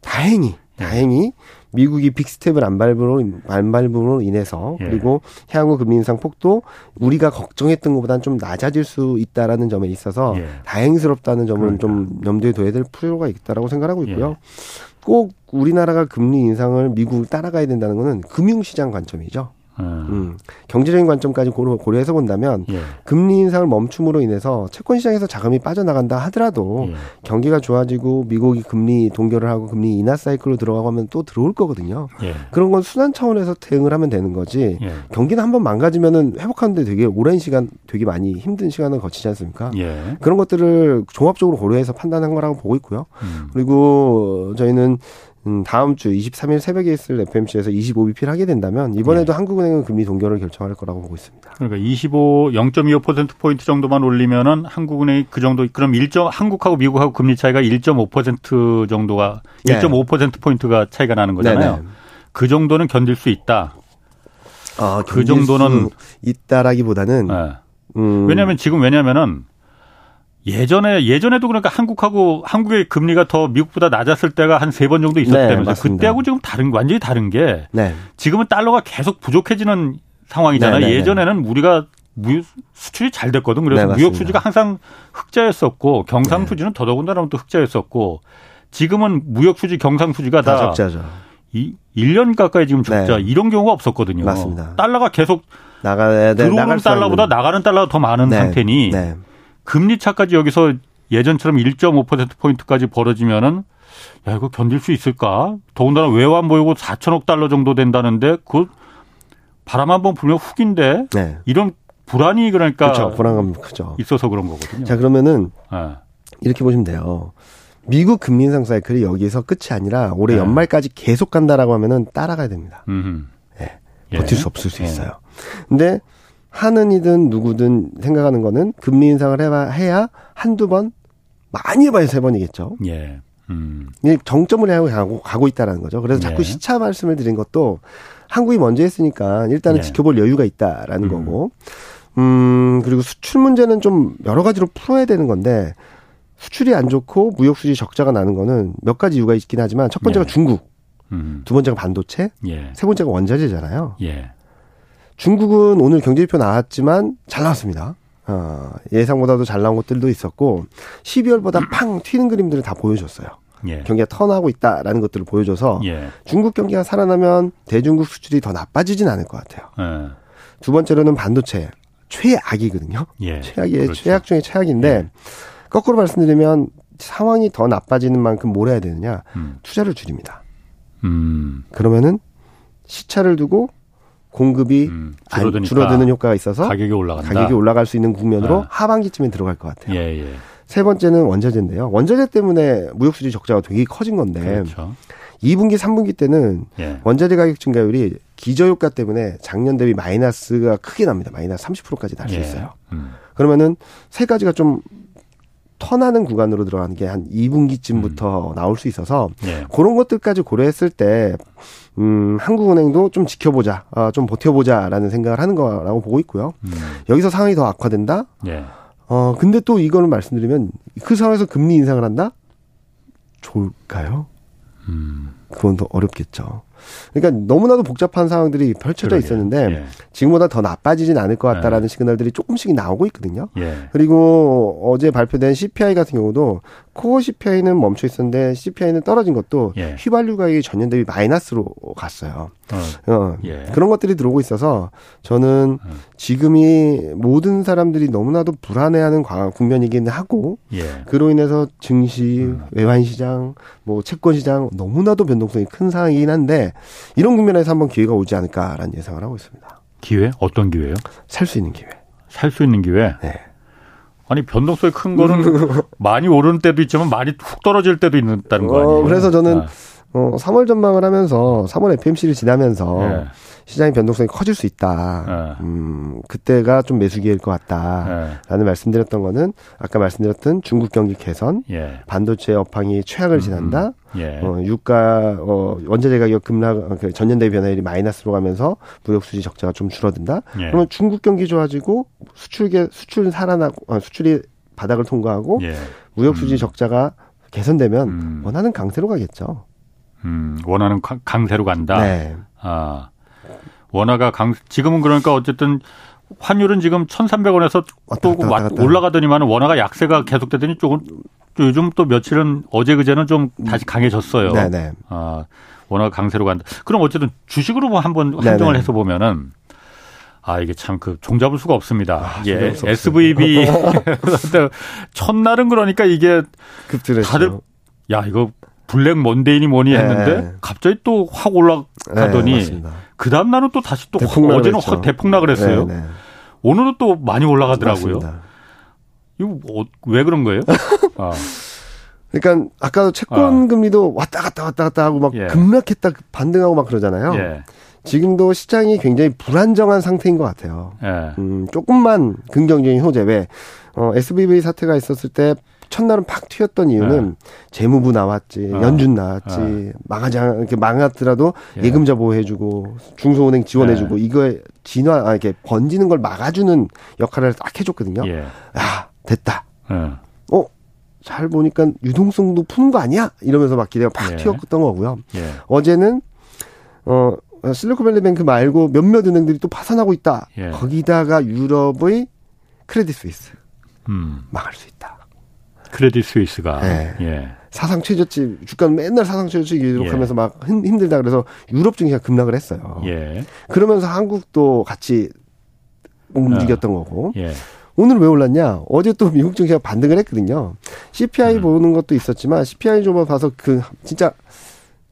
다행히 예. 다행히 미국이 빅스텝을 안 밟으로 안 밟음으로 인해서 예. 그리고 향후 금리 인상 폭도 우리가 걱정했던 것보다는 좀 낮아질 수 있다라는 점에 있어서 예. 다행스럽다는 점은 그러니까. 좀 염두에 둬야 될 필요가 있다라고 생각하고 있고요. 예. 꼭 우리나라가 금리 인상을 미국을 따라가야 된다는 거는 금융시장 관점이죠. 음. 음. 경제적인 관점까지 고려, 고려 해서 본다면 예. 금리 인상을 멈춤으로 인해서 채권 시장에서 자금이 빠져나간다 하더라도 예. 경기가 좋아지고 미국이 금리 동결을 하고 금리 인하 사이클로 들어가고 하면 또 들어올 거거든요. 예. 그런 건 순환 차원에서 대응을 하면 되는 거지. 예. 경기는 한번 망가지면은 회복하는데 되게 오랜 시간 되게 많이 힘든 시간을 거치지 않습니까? 예. 그런 것들을 종합적으로 고려해서 판단한 거라고 보고 있고요. 음. 그리고 저희는 음, 다음 주 23일 새벽에 있을 FMC에서 25bp를 하게 된다면 이번에도 네. 한국은행은 금리 동결을 결정할 거라고 보고 있습니다. 그러니까 25 0.25% 포인트 정도만 올리면은 한국은행이 그 정도 그럼 1. 한국하고 미국하고 금리 차이가 1.5% 정도가 네. 1.5% 포인트가 차이가 나는 거잖아요. 네네. 그 정도는 견딜 수 있다. 아, 그 정도는 있다라기보다는 네. 음. 왜냐하면 지금 왜냐하면은 예전에 예전에도 그러니까 한국하고 한국의 금리가 더 미국보다 낮았을 때가 한 세 번 정도 있었다면서 네, 그때하고 지금 다른 완전히 다른 게 네. 지금은 달러가 계속 부족해지는 상황이잖아요. 네, 네, 네. 예전에는 우리가 무 수출이 잘 됐거든. 그래서 네, 무역 수지가 항상 흑자였었고 경상 수지는 더더군다나 또 흑자였었고 지금은 무역 수지 경상 수지가 다, 다 적자죠. 이 1년 가까이 지금 적자 이런 경우가 없었거든요. 맞습니다. 달러가 계속 나가야 돼. 들어오는 달러보다 나가는 달러가 더 많은 상태니 금리 차까지 여기서 예전처럼 1.5%포인트까지 벌어지면은 야, 이거 견딜 수 있을까? 더군다나 외환 보이고 4천억 달러 정도 된다는데 그 바람 한 번 불면 훅인데 네. 이런 불안이 그러니까 그렇죠. 불안감 크죠. 있어서 그런 거거든요. 자, 그러면은 네. 이렇게 보시면 돼요. 미국 금리 인상 사이클이 여기서 끝이 아니라 올해 네. 연말까지 계속 간다라고 하면은 따라가야 됩니다. 예. 네. 버틸 수 없을 수 예. 있어요. 근데 하는 이든 누구든 생각하는 거는 금리 인상을 해야, 해야 한두 번, 많이 해봐야 세 번이겠죠. 예. 음. 정점을 향하고 가고, 가고 있다라는 거죠. 그래서 자꾸 예. 시차 말씀을 드린 것도 한국이 먼저 했으니까 일단은 예. 지켜볼 여유가 있다라는 음. 거고, 음, 그리고 수출 문제는 좀 여러 가지로 풀어야 되는 건데, 수출이 안 좋고 무역 수지 적자가 나는 거는 몇 가지 이유가 있긴 하지만 첫 번째가 예. 중국, 음. 두 번째가 반도체, 예. 세 번째가 원자재잖아요. 예. 중국은 오늘 경제지표 나왔지만 잘 나왔습니다. 어, 예상보다도 잘 나온 것들도 있었고 12월보다 팡 튀는 그림들을 다 보여줬어요. 예. 경기가 턴하고 있다라는 것들을 보여줘서 예. 중국 경기가 살아나면 대중국 수출이 더 나빠지진 않을 것 같아요. 예. 두 번째로는 반도체 최악이거든요. 예. 최악의 그렇죠. 최악 중에 최악인데 예. 거꾸로 말씀드리면 상황이 더 나빠지는 만큼 뭘 해야 되느냐 음. 투자를 줄입니다. 음. 그러면은 시차를 두고 공급이 음, 줄어드는 효과가 있어서 가격이 올라간다. 가격이 올라갈 수 있는 국면으로 네. 하반기쯤에 들어갈 것 같아요. 예, 예. 세 번째는 원자재인데요. 원자재 때문에 무역 수지 적자가 되게 커진 건데 그렇죠. 2분기, 3분기 때는 예. 원자재 가격 증가율이 기저효과 때문에 작년 대비 마이너스가 크게 납니다. 마이너스 30%까지 날수 예. 있어요. 음. 그러면은 세 가지가 좀 턴하는 구간으로 들어가는 게 한 2분기쯤부터 음. 나올 수 있어서 예. 그런 것들까지 고려했을 때 음, 한국은행도 좀 지켜보자, 어, 좀 버텨보자라는 생각을 하는 거라고 보고 있고요. 음. 여기서 상황이 더 악화된다. 예. 어, 근데 또 이거는 말씀드리면 그 상황에서 금리 인상을 한다? 좋을까요? 음. 그건 더 어렵겠죠. 그러니까 너무나도 복잡한 상황들이 펼쳐져 그러게. 있었는데 예. 지금보다 더 나빠지진 않을 것 같다라는 예. 시그널들이 조금씩 나오고 있거든요. 예. 그리고 어제 발표된 CPI 같은 경우도 코어 CPI는 멈춰 있었는데 CPI는 떨어진 것도 예. 휘발유 가격이 전년 대비 마이너스로 갔어요. 어. 어. 예. 그런 것들이 들어오고 있어서 저는 어. 지금이 모든 사람들이 너무나도 불안해하는 국면이긴 하고 예. 그로 인해서 증시, 음. 외환 시장, 뭐 채권 시장 너무나도 변동성이 큰 상황이긴 한데 이런 국면에서 한번 기회가 오지 않을까라는 예상을 하고 있습니다. 기회? 어떤 기회요? 살 수 있는 기회. 살 수 있는 기회? 네. 아니 변동성이 큰 거는 [laughs] 많이 오르는 때도 있지만 많이 훅 떨어질 때도 있다는 거 아니에요? 어, 그래서 저는 아. 어, 3월 전망을 하면서 3월 FMC를 지나면서 네. 시장의 변동성이 커질 수 있다. 네. 음, 그때가 좀 매수 기회일 것 같다 라는 네. 말씀드렸던 거는 아까 말씀드렸던 중국 경기 개선, 예. 반도체 업황이 최악을 음, 지난다. 음, 예. 어, 유가 어, 원자재 가격 급락 그 전년 대비 변화율이 마이너스로 가면서 무역 수지 적자가 좀 줄어든다. 예. 그러면 중국 경기 좋아지고 수출계 수출 살아나고 어, 수출이 바닥을 통과하고 예. 무역 수지 음. 적자가 개선되면 음. 원하는 강세로 가겠죠. 음, 원하는 강세로 간다. 네. 아. 원화가 강 지금은 그러니까 어쨌든 환율은 지금 1,300원에서 또 올라가더니만 원화가 약세가 계속되더니 조금 요즘 또 며칠은 어제 그제는 좀 다시 강해졌어요. 네네. 네. 아, 원화가 강세로 간다. 그럼 어쨌든 주식으로 뭐 한번 한정을 해서 보면은 아, 이게 참 그 종잡을 수가 없습니다. 아, 예. SVB. [laughs] [laughs] 첫날은 그러니까 이게 급등했죠. 다들 야, 이거 블랙 먼데이니 뭐니 네. 했는데 네. 갑자기 또 확 올라가더니 네, 그 다음 날은 또 다시 또 어제는 확 대폭락을 했어요. 네, 네. 오늘은 또 많이 올라가더라고요. 맞습니다. 이거 어, 왜 그런 거예요? [laughs] 아. 그러니까 아까도 채권 아. 금리도 왔다 갔다 왔다 갔다 하고 막 예. 급락했다 반등하고 막 그러잖아요. 예. 지금도 시장이 굉장히 불안정한 상태인 것 같아요. 예. 음, 조금만 긍정적인 호재 왜 어, SBB 사태가 있었을 때 첫날은 팍 튀었던 이유는 예. 재무부 나왔지, 어. 연준 나왔지, 예. 망하지 이렇게 망하더라도 예. 금자 보호해주고 중소은행 지원해주고 예. 이거에 진화, 아, 이렇게 번지는 걸 막아주는 역할을 딱 해줬거든요. 예. 아 됐다. 예. 어, 잘 보니까 유동성도 푸는 거 아니야? 이러면서 막 기대가 팍 예. 튀었던 거고요. 어제는 어 실리콘밸리 뱅크 말고 몇몇 은행들이 또 파산하고 있다. 거기다가 유럽의 크레딧 스위스 음. 막을 수 있다. 크레딧 스위스가 네. 예. 사상 최저치 주가는 맨날 사상 최저치 기록하면서 예. 막 힘들다 그래서 유럽 증시가 급락을 했어요. 예. 그러면서 한국도 같이 움직였던 어. 거고. 예. 오늘 왜 올랐냐? 어제 또 미국 증시가 반등을 했거든요. CPI 음. 보는 것도 있었지만 CPI 좀 봐서 그 진짜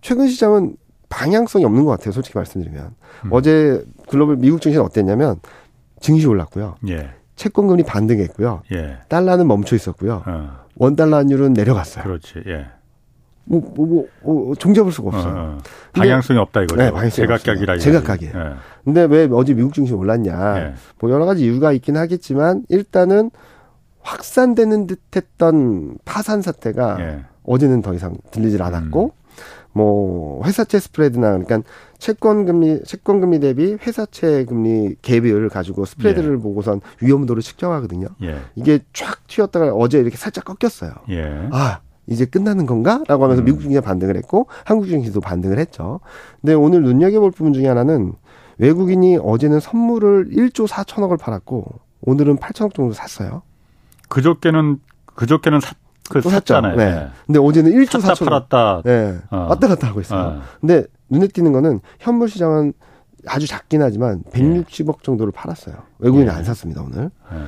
최근 시장은 방향성이 없는 것 같아요. 솔직히 말씀드리면 음. 어제 글로벌 미국 증시는 어땠냐면 증시 올랐고요. 예. 채권금리 반등했고요. 예. 달러는 멈춰 있었고요. 어. 원달러 환율은 내려갔어요. 그렇지. 예. 뭐, 뭐, 뭐, 뭐 종잡을 수가 없어요. 어, 어. 방향성이 없다 이거죠. 네, 방향성이 제각각이라. 제각각이에요. 예. 근데 왜 어제 미국 증시 올랐냐? 예. 뭐 여러 가지 이유가 있긴 하겠지만 일단은 확산되는 듯했던 파산 사태가 예. 어제는 더 이상 들리질 않았고 음. 뭐 회사채 스프레드나 그러니까 채권 금리 채권 금리 대비 회사채 금리 갭을 가지고 스프레드를 예. 보고선 위험도를 측정하거든요. 예. 이게 쫙 튀었다가 어제 이렇게 살짝 꺾였어요. 예. 아 이제 끝나는 건가?라고 하면서 음. 미국 증시가 반등을 했고 한국 증시도 반등을 했죠. 근데 오늘 눈여겨볼 부분 중에 하나는 외국인이 어제는 선물을 1조 4천억을 팔았고 오늘은 8천억 정도 샀어요. 그저께는 그저께는 사, 그또 샀잖아요. 네. 네. 근데 어제는 1조 4천 팔았다. 네. 어. 왔다 갔다 하고 있어요. 어. 근데 눈에 띄는 거는 현물 시장은 아주 작긴 하지만 160억 정도를 팔았어요. 외국인은 네. 안 샀습니다, 오늘. 네.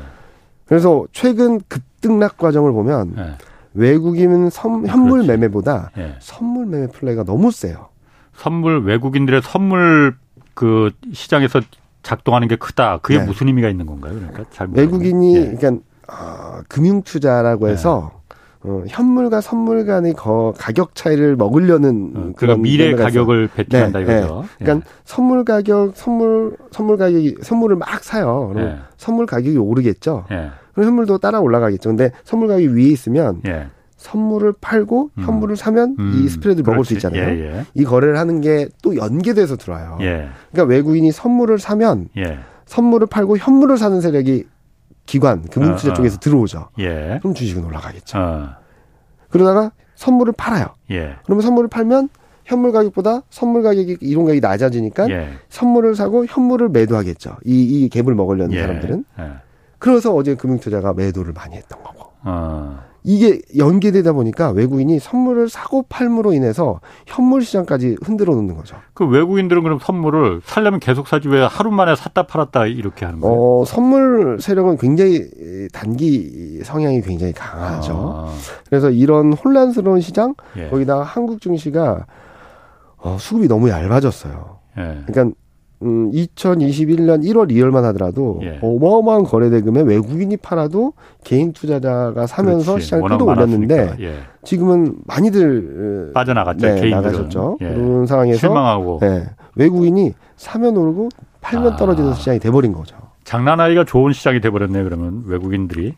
그래서 최근 급등락 과정을 보면 네. 외국인은 선, 현물 그렇지. 매매보다 네. 선물 매매 플레이가 너무 세요. 선물 외국인들의 선물 그 시장에서 작동하는 게 크다. 그게 네. 무슨 의미가 있는 건가요? 그러니까 잘 외국인이 예. 그러니까 어, 금융 투자라고 해서 어, 현물과 선물 간의 거, 가격 차이를 먹으려는 어, 그런 미래 가격을 배팅한다 네, 이거죠. 네. 그러니까 예. 선물 가격, 선물 선물 가격이 선물을 막 사요. 그럼 예. 선물 가격이 오르겠죠. 예. 그럼 현물도 따라 올라가겠죠. 근데 선물 가격이 위에 있으면 예. 선물을 팔고 음. 현물을 사면 음. 이 스프레드를 그렇지. 먹을 수 있잖아요. 예, 예. 이 거래를 하는 게 또 연계돼서 들어와요. 그러니까 외국인이 선물을 사면 선물을 팔고 현물을 사는 세력이 기관, 금융투자 어, 어, 쪽에서 들어오죠. 예. 그럼 주식은 올라가겠죠. 어. 그러다가 선물을 팔아요. 예. 그러면 선물을 팔면 현물 가격보다 선물 가격이 이론 가격이 낮아지니까 예. 선물을 사고 현물을 매도하겠죠. 이, 이 갭을 먹으려는 예. 사람들은. 예. 그래서 어제 금융투자가 매도를 많이 했던 거고. 어. 이게 연계되다 보니까 외국인이 선물을 사고 팔므로 인해서 현물 시장까지 흔들어 놓는 거죠. 그 외국인들은 그럼 선물을 살려면 계속 사지 왜 하루 만에 샀다 팔았다 이렇게 하는 거예요? 어, 선물 세력은 굉장히 단기 성향이 굉장히 강하죠. 아. 그래서 이런 혼란스러운 시장 예. 거기다가 한국 증시가 어, 수급이 너무 얇아졌어요. 예. 그러니까 음, 2021년 1월 2월만 하더라도 예. 어마어마한 거래 대금에 외국인이 팔아도 개인 투자자가 사면서 그렇지. 시장을 끌어올렸는데 예. 지금은 많이들 빠져나갔죠. 네, 개인들은. 나가셨죠. 예. 그런 상황에서 실망하고 네, 외국인이 사면 오르고 팔면 아. 떨어지는 시장이 돼버린 거죠. 장난아이가 좋은 시장이 돼버렸네 그러면 외국인들이.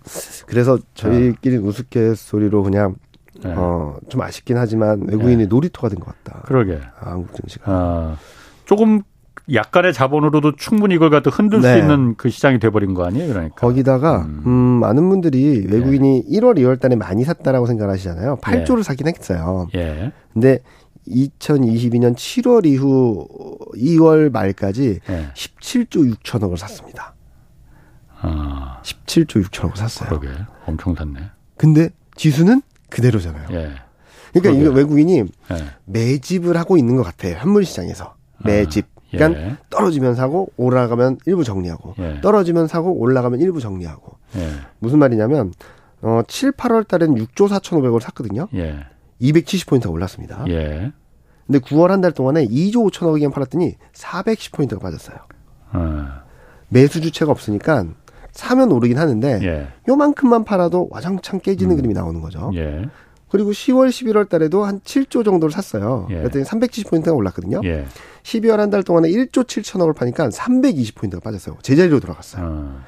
그래서 저희끼리 아. 우스갯소리로 그냥 네. 어, 좀 아쉽긴 하지만 외국인이 네. 놀이터가 된 것 같다. 그러게. 아, 한국 증시가. 아, 조금 약간의 자본으로도 충분히 이걸 갖다 흔들 네. 수 있는 그 시장이 돼버린 거 아니에요, 그러니까. 거기다가 음, 음 많은 분들이 외국인이 네. 1월, 2월 달에 많이 샀다라고 생각하시잖아요. 8조를 네. 사긴 했어요. 예. 근데 2022년 7월 이후 2월 말까지 네. 17조 6천억을 샀습니다. 아. 17조 6천억을 샀어요. 그러게. 엄청 샀네. 근데 지수는 그대로잖아요. 예. 그러니까 이거 외국인이 예. 매집을 하고 있는 것 같아요. 현물 시장에서. 매집. 아. 그러니까 예. 떨어지면 사고 올라가면 일부 정리하고 예. 떨어지면 사고 올라가면 일부 정리하고 예. 무슨 말이냐면 어 7, 8월 달에는 6조 4,500을 샀거든요. 예. 270포인트가 올랐습니다. 예. 근데 9월 한 달 동안에 2조 5천억이면 팔았더니 410포인트가 빠졌어요. 어. 매수 주체가 없으니까 사면 오르긴 하는데 예. 요만큼만 팔아도 와장창 깨지는 음. 그림이 나오는 거죠. 예. 그리고 10월, 11월 달에도 한 7조 정도를 샀어요. 예. 그랬더니 370포인트가 올랐거든요. 예. 12월 한 달 동안에 1조 7천억을 파니까 320포인트가 빠졌어요. 제자리로 돌아갔어요. 어.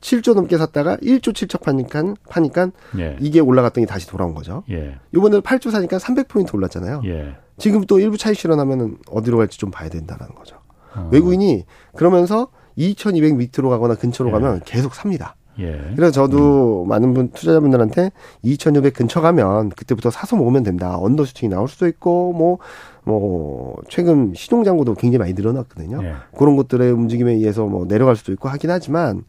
7조 넘게 샀다가 1조 7천 파니까 파니까 예. 이게 올라갔더니 다시 돌아온 거죠. 예. 이번에 8조 사니까 300포인트 올랐잖아요. 예. 지금 또 일부 차익 실현하면은 어디로 갈지 좀 봐야 된다는 거죠. 어. 외국인이 그러면서 2,200 밑으로 가거나 근처로 예. 가면 계속 삽니다. 예. 그래서 저도 음. 많은 분 투자자분들한테 2,600 근처 가면 그때부터 사서 모으면 된다. 언더 슈팅이 나올 수도 있고 뭐 뭐뭐 최근 시종 잔고도 굉장히 많이 늘어났거든요. 예. 그런 것들의 움직임에 의해서 뭐 내려갈 수도 있고 하긴 하지만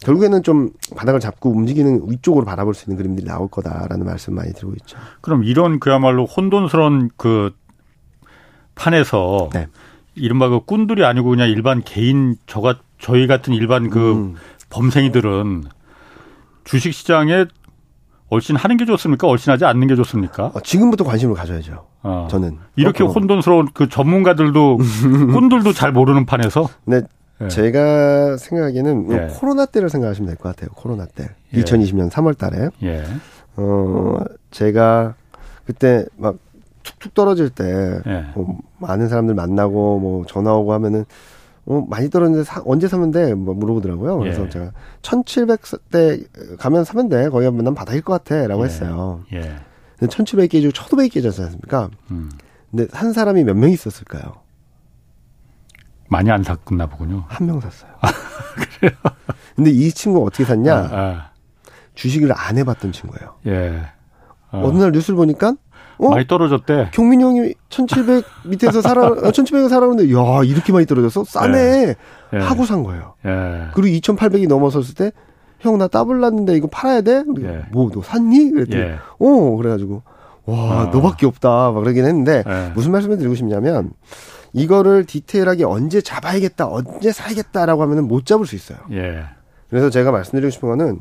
결국에는 좀 바닥을 잡고 움직이는 위쪽으로 바라볼 수 있는 그림들이 나올 거다라는 말씀 많이 드리고 있죠. 그럼 이런 그야말로 혼돈스러운 그 판에서 네. 이른바 그 꾼들이 아니고 그냥 일반 개인 저가 저희 같은 일반 그 음. 범생이들은 주식 시장에 얼씬 하는 게 좋습니까? 얼씬하지 않는 게 좋습니까? 어, 지금부터 관심을 가져야죠. 어. 저는 이렇게 어, 혼돈스러운 그 전문가들도 [laughs] 꾼들도 잘 모르는 판에서. 네, 예. 제가 생각하기에는 예. 코로나 때를 생각하시면 될 것 같아요. 코로나 때. 예. 2020년 3월 달에. 예. 어, 제가 그때 막 툭툭 떨어질 때, 예. 뭐 많은 사람들 만나고 뭐 전화 오고 하면은 어, 많이 떨어졌는데 사, 언제 사면 돼? 뭐 물어보더라고요. 그래서 예. 제가 1700대 가면 사면 돼. 거기 가면 난 바닥일 것 같아. 라고 예. 했어요. 예. 근데 1700이 깨지고 1500이 깨졌지 않습니까? 음. 근데 산 사람이 몇 명 있었을까요? 많이 안 샀나 보군요. 한 명 샀어요. 아, 그래요? 근데 이 친구가 어떻게 샀냐? 아, 아. 주식을 안 해봤던 친구예요. 예. 어. 어느 날 뉴스를 보니까 어? 많이 떨어졌대. 경민이 형이 1700 [laughs] 밑에서 살아, 1700에 살아오는데, 야, 이렇게 많이 떨어졌어? 싸네. 예. 예. 하고 산 거예요. 예. 그리고 2800이 넘어섰을 때, 형, 나 따블 났는데 이거 팔아야 돼? 예. 뭐, 너 샀니? 그랬더니, 예. 어, 그래 가지고, 와, 어. 너밖에 없다. 막 그러긴 했는데, 예. 무슨 말씀을 드리고 싶냐면, 이거를 디테일하게 언제 잡아야겠다, 언제 사야겠다라고 하면은 못 잡을 수 있어요. 예. 그래서 제가 말씀드리고 싶은 거는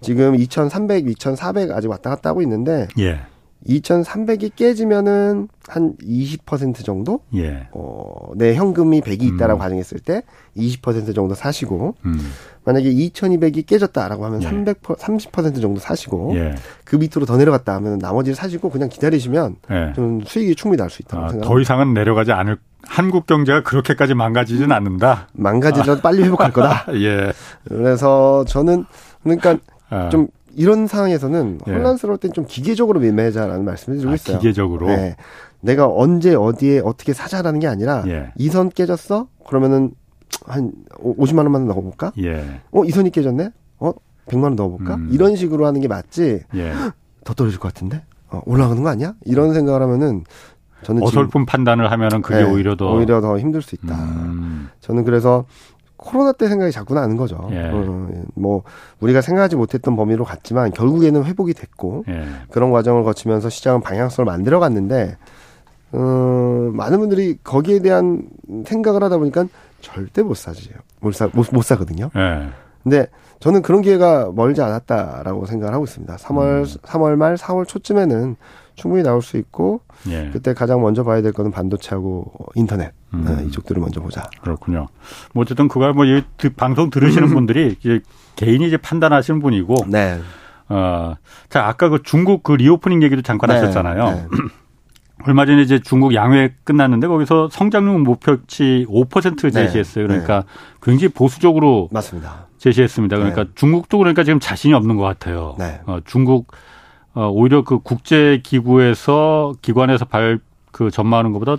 지금 2,300, 2,400 아직 왔다 갔다 하고 있는데 예. 2,300이 깨지면은 한 20% 정도? 예. 어, 내 현금이 100이 있다라고 음. 가정했을 때 20% 정도 사시고 음. 만약에 2,200이 깨졌다라고 하면 예. 300 30% 정도 사시고 예. 그 밑으로 더 내려갔다 하면 나머지를 사시고 그냥 기다리시면 예. 좀 수익이 충분히 날 수 있다고 아, 생각합니다. 더 이상은 내려가지 않을 한국 경제가 그렇게까지 망가지진 않는다. 망가지더라도 아. 빨리 회복할 거다. [laughs] 예. 그래서 저는 그러니까 아. 좀 이런 상황에서는 예. 혼란스러울 땐 좀 기계적으로 매매자라는 말씀을 드리고 아, 있어요. 기계적으로. 네. 내가 언제 어디에 어떻게 사자라는 게 아니라 예. 이선 깨졌어? 그러면은 한 50만 원만 넣어볼까? 예. 어, 이 선이 깨졌네? 어, 100만 원 넣어볼까? 음. 이런 식으로 하는 게 맞지. 예. [gasps] 더 떨어질 것 같은데? 어, 올라가는 거 아니야? 이런 생각을 하면은 저는 어설픈 판단을 하면은 그게 네, 오히려 더 오히려 더 힘들 수 있다. 음. 저는 그래서 코로나 때 생각이 자꾸 나는 거죠. 예. 어, 뭐 우리가 생각하지 못했던 범위로 갔지만 결국에는 회복이 됐고 예. 그런 과정을 거치면서 시장은 방향성을 만들어 갔는데 어, 많은 분들이 거기에 대한 생각을 하다 보니까 절대 못 사지요. 못 사, 못, 못 사거든요. 예. 근데 저는 그런 기회가 멀지 않았다라고 생각을 하고 있습니다. 3월, 음. 3월 말, 4월 초쯤에는 충분히 나올 수 있고 예. 그때 가장 먼저 봐야 될 거는 반도체하고 인터넷 음. 네, 이쪽들을 먼저 보자. 그렇군요. 뭐 어쨌든 그걸 뭐 이 방송 들으시는 음. 분들이 이제 개인이 이제 판단하시는 분이고. 네. 어, 자 아까 그 중국 그 reopening 얘기도 잠깐 네. 하셨잖아요. 네. [clears throat] 얼마 전에 이제 중국 양회 끝났는데 거기서 성장률 목표치 5% 제시했어요. 그러니까 네. 굉장히 보수적으로 맞습니다. 제시했습니다. 그러니까 네. 중국도 그러니까 지금 자신이 없는 것 같아요. 네. 어, 중국 어, 오히려 그 국제 기구에서 기관에서 발 그 전망하는 것보다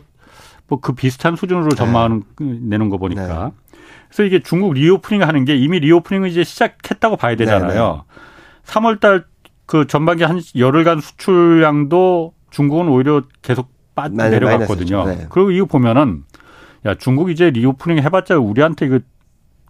뭐 그 비슷한 수준으로 전망하는 네. 내는 거 보니까 네. 그래서 이게 중국 reopening 하는 게 이미 reopening을 이제 시작했다고 봐야 되잖아요. 네, 3월 달 그 전반기 한 열흘간 수출량도 중국은 오히려 계속 빠 내려갔거든요. 네. 그리고 이거 보면은 야 중국 이제 reopening 해 봤자 우리한테 그,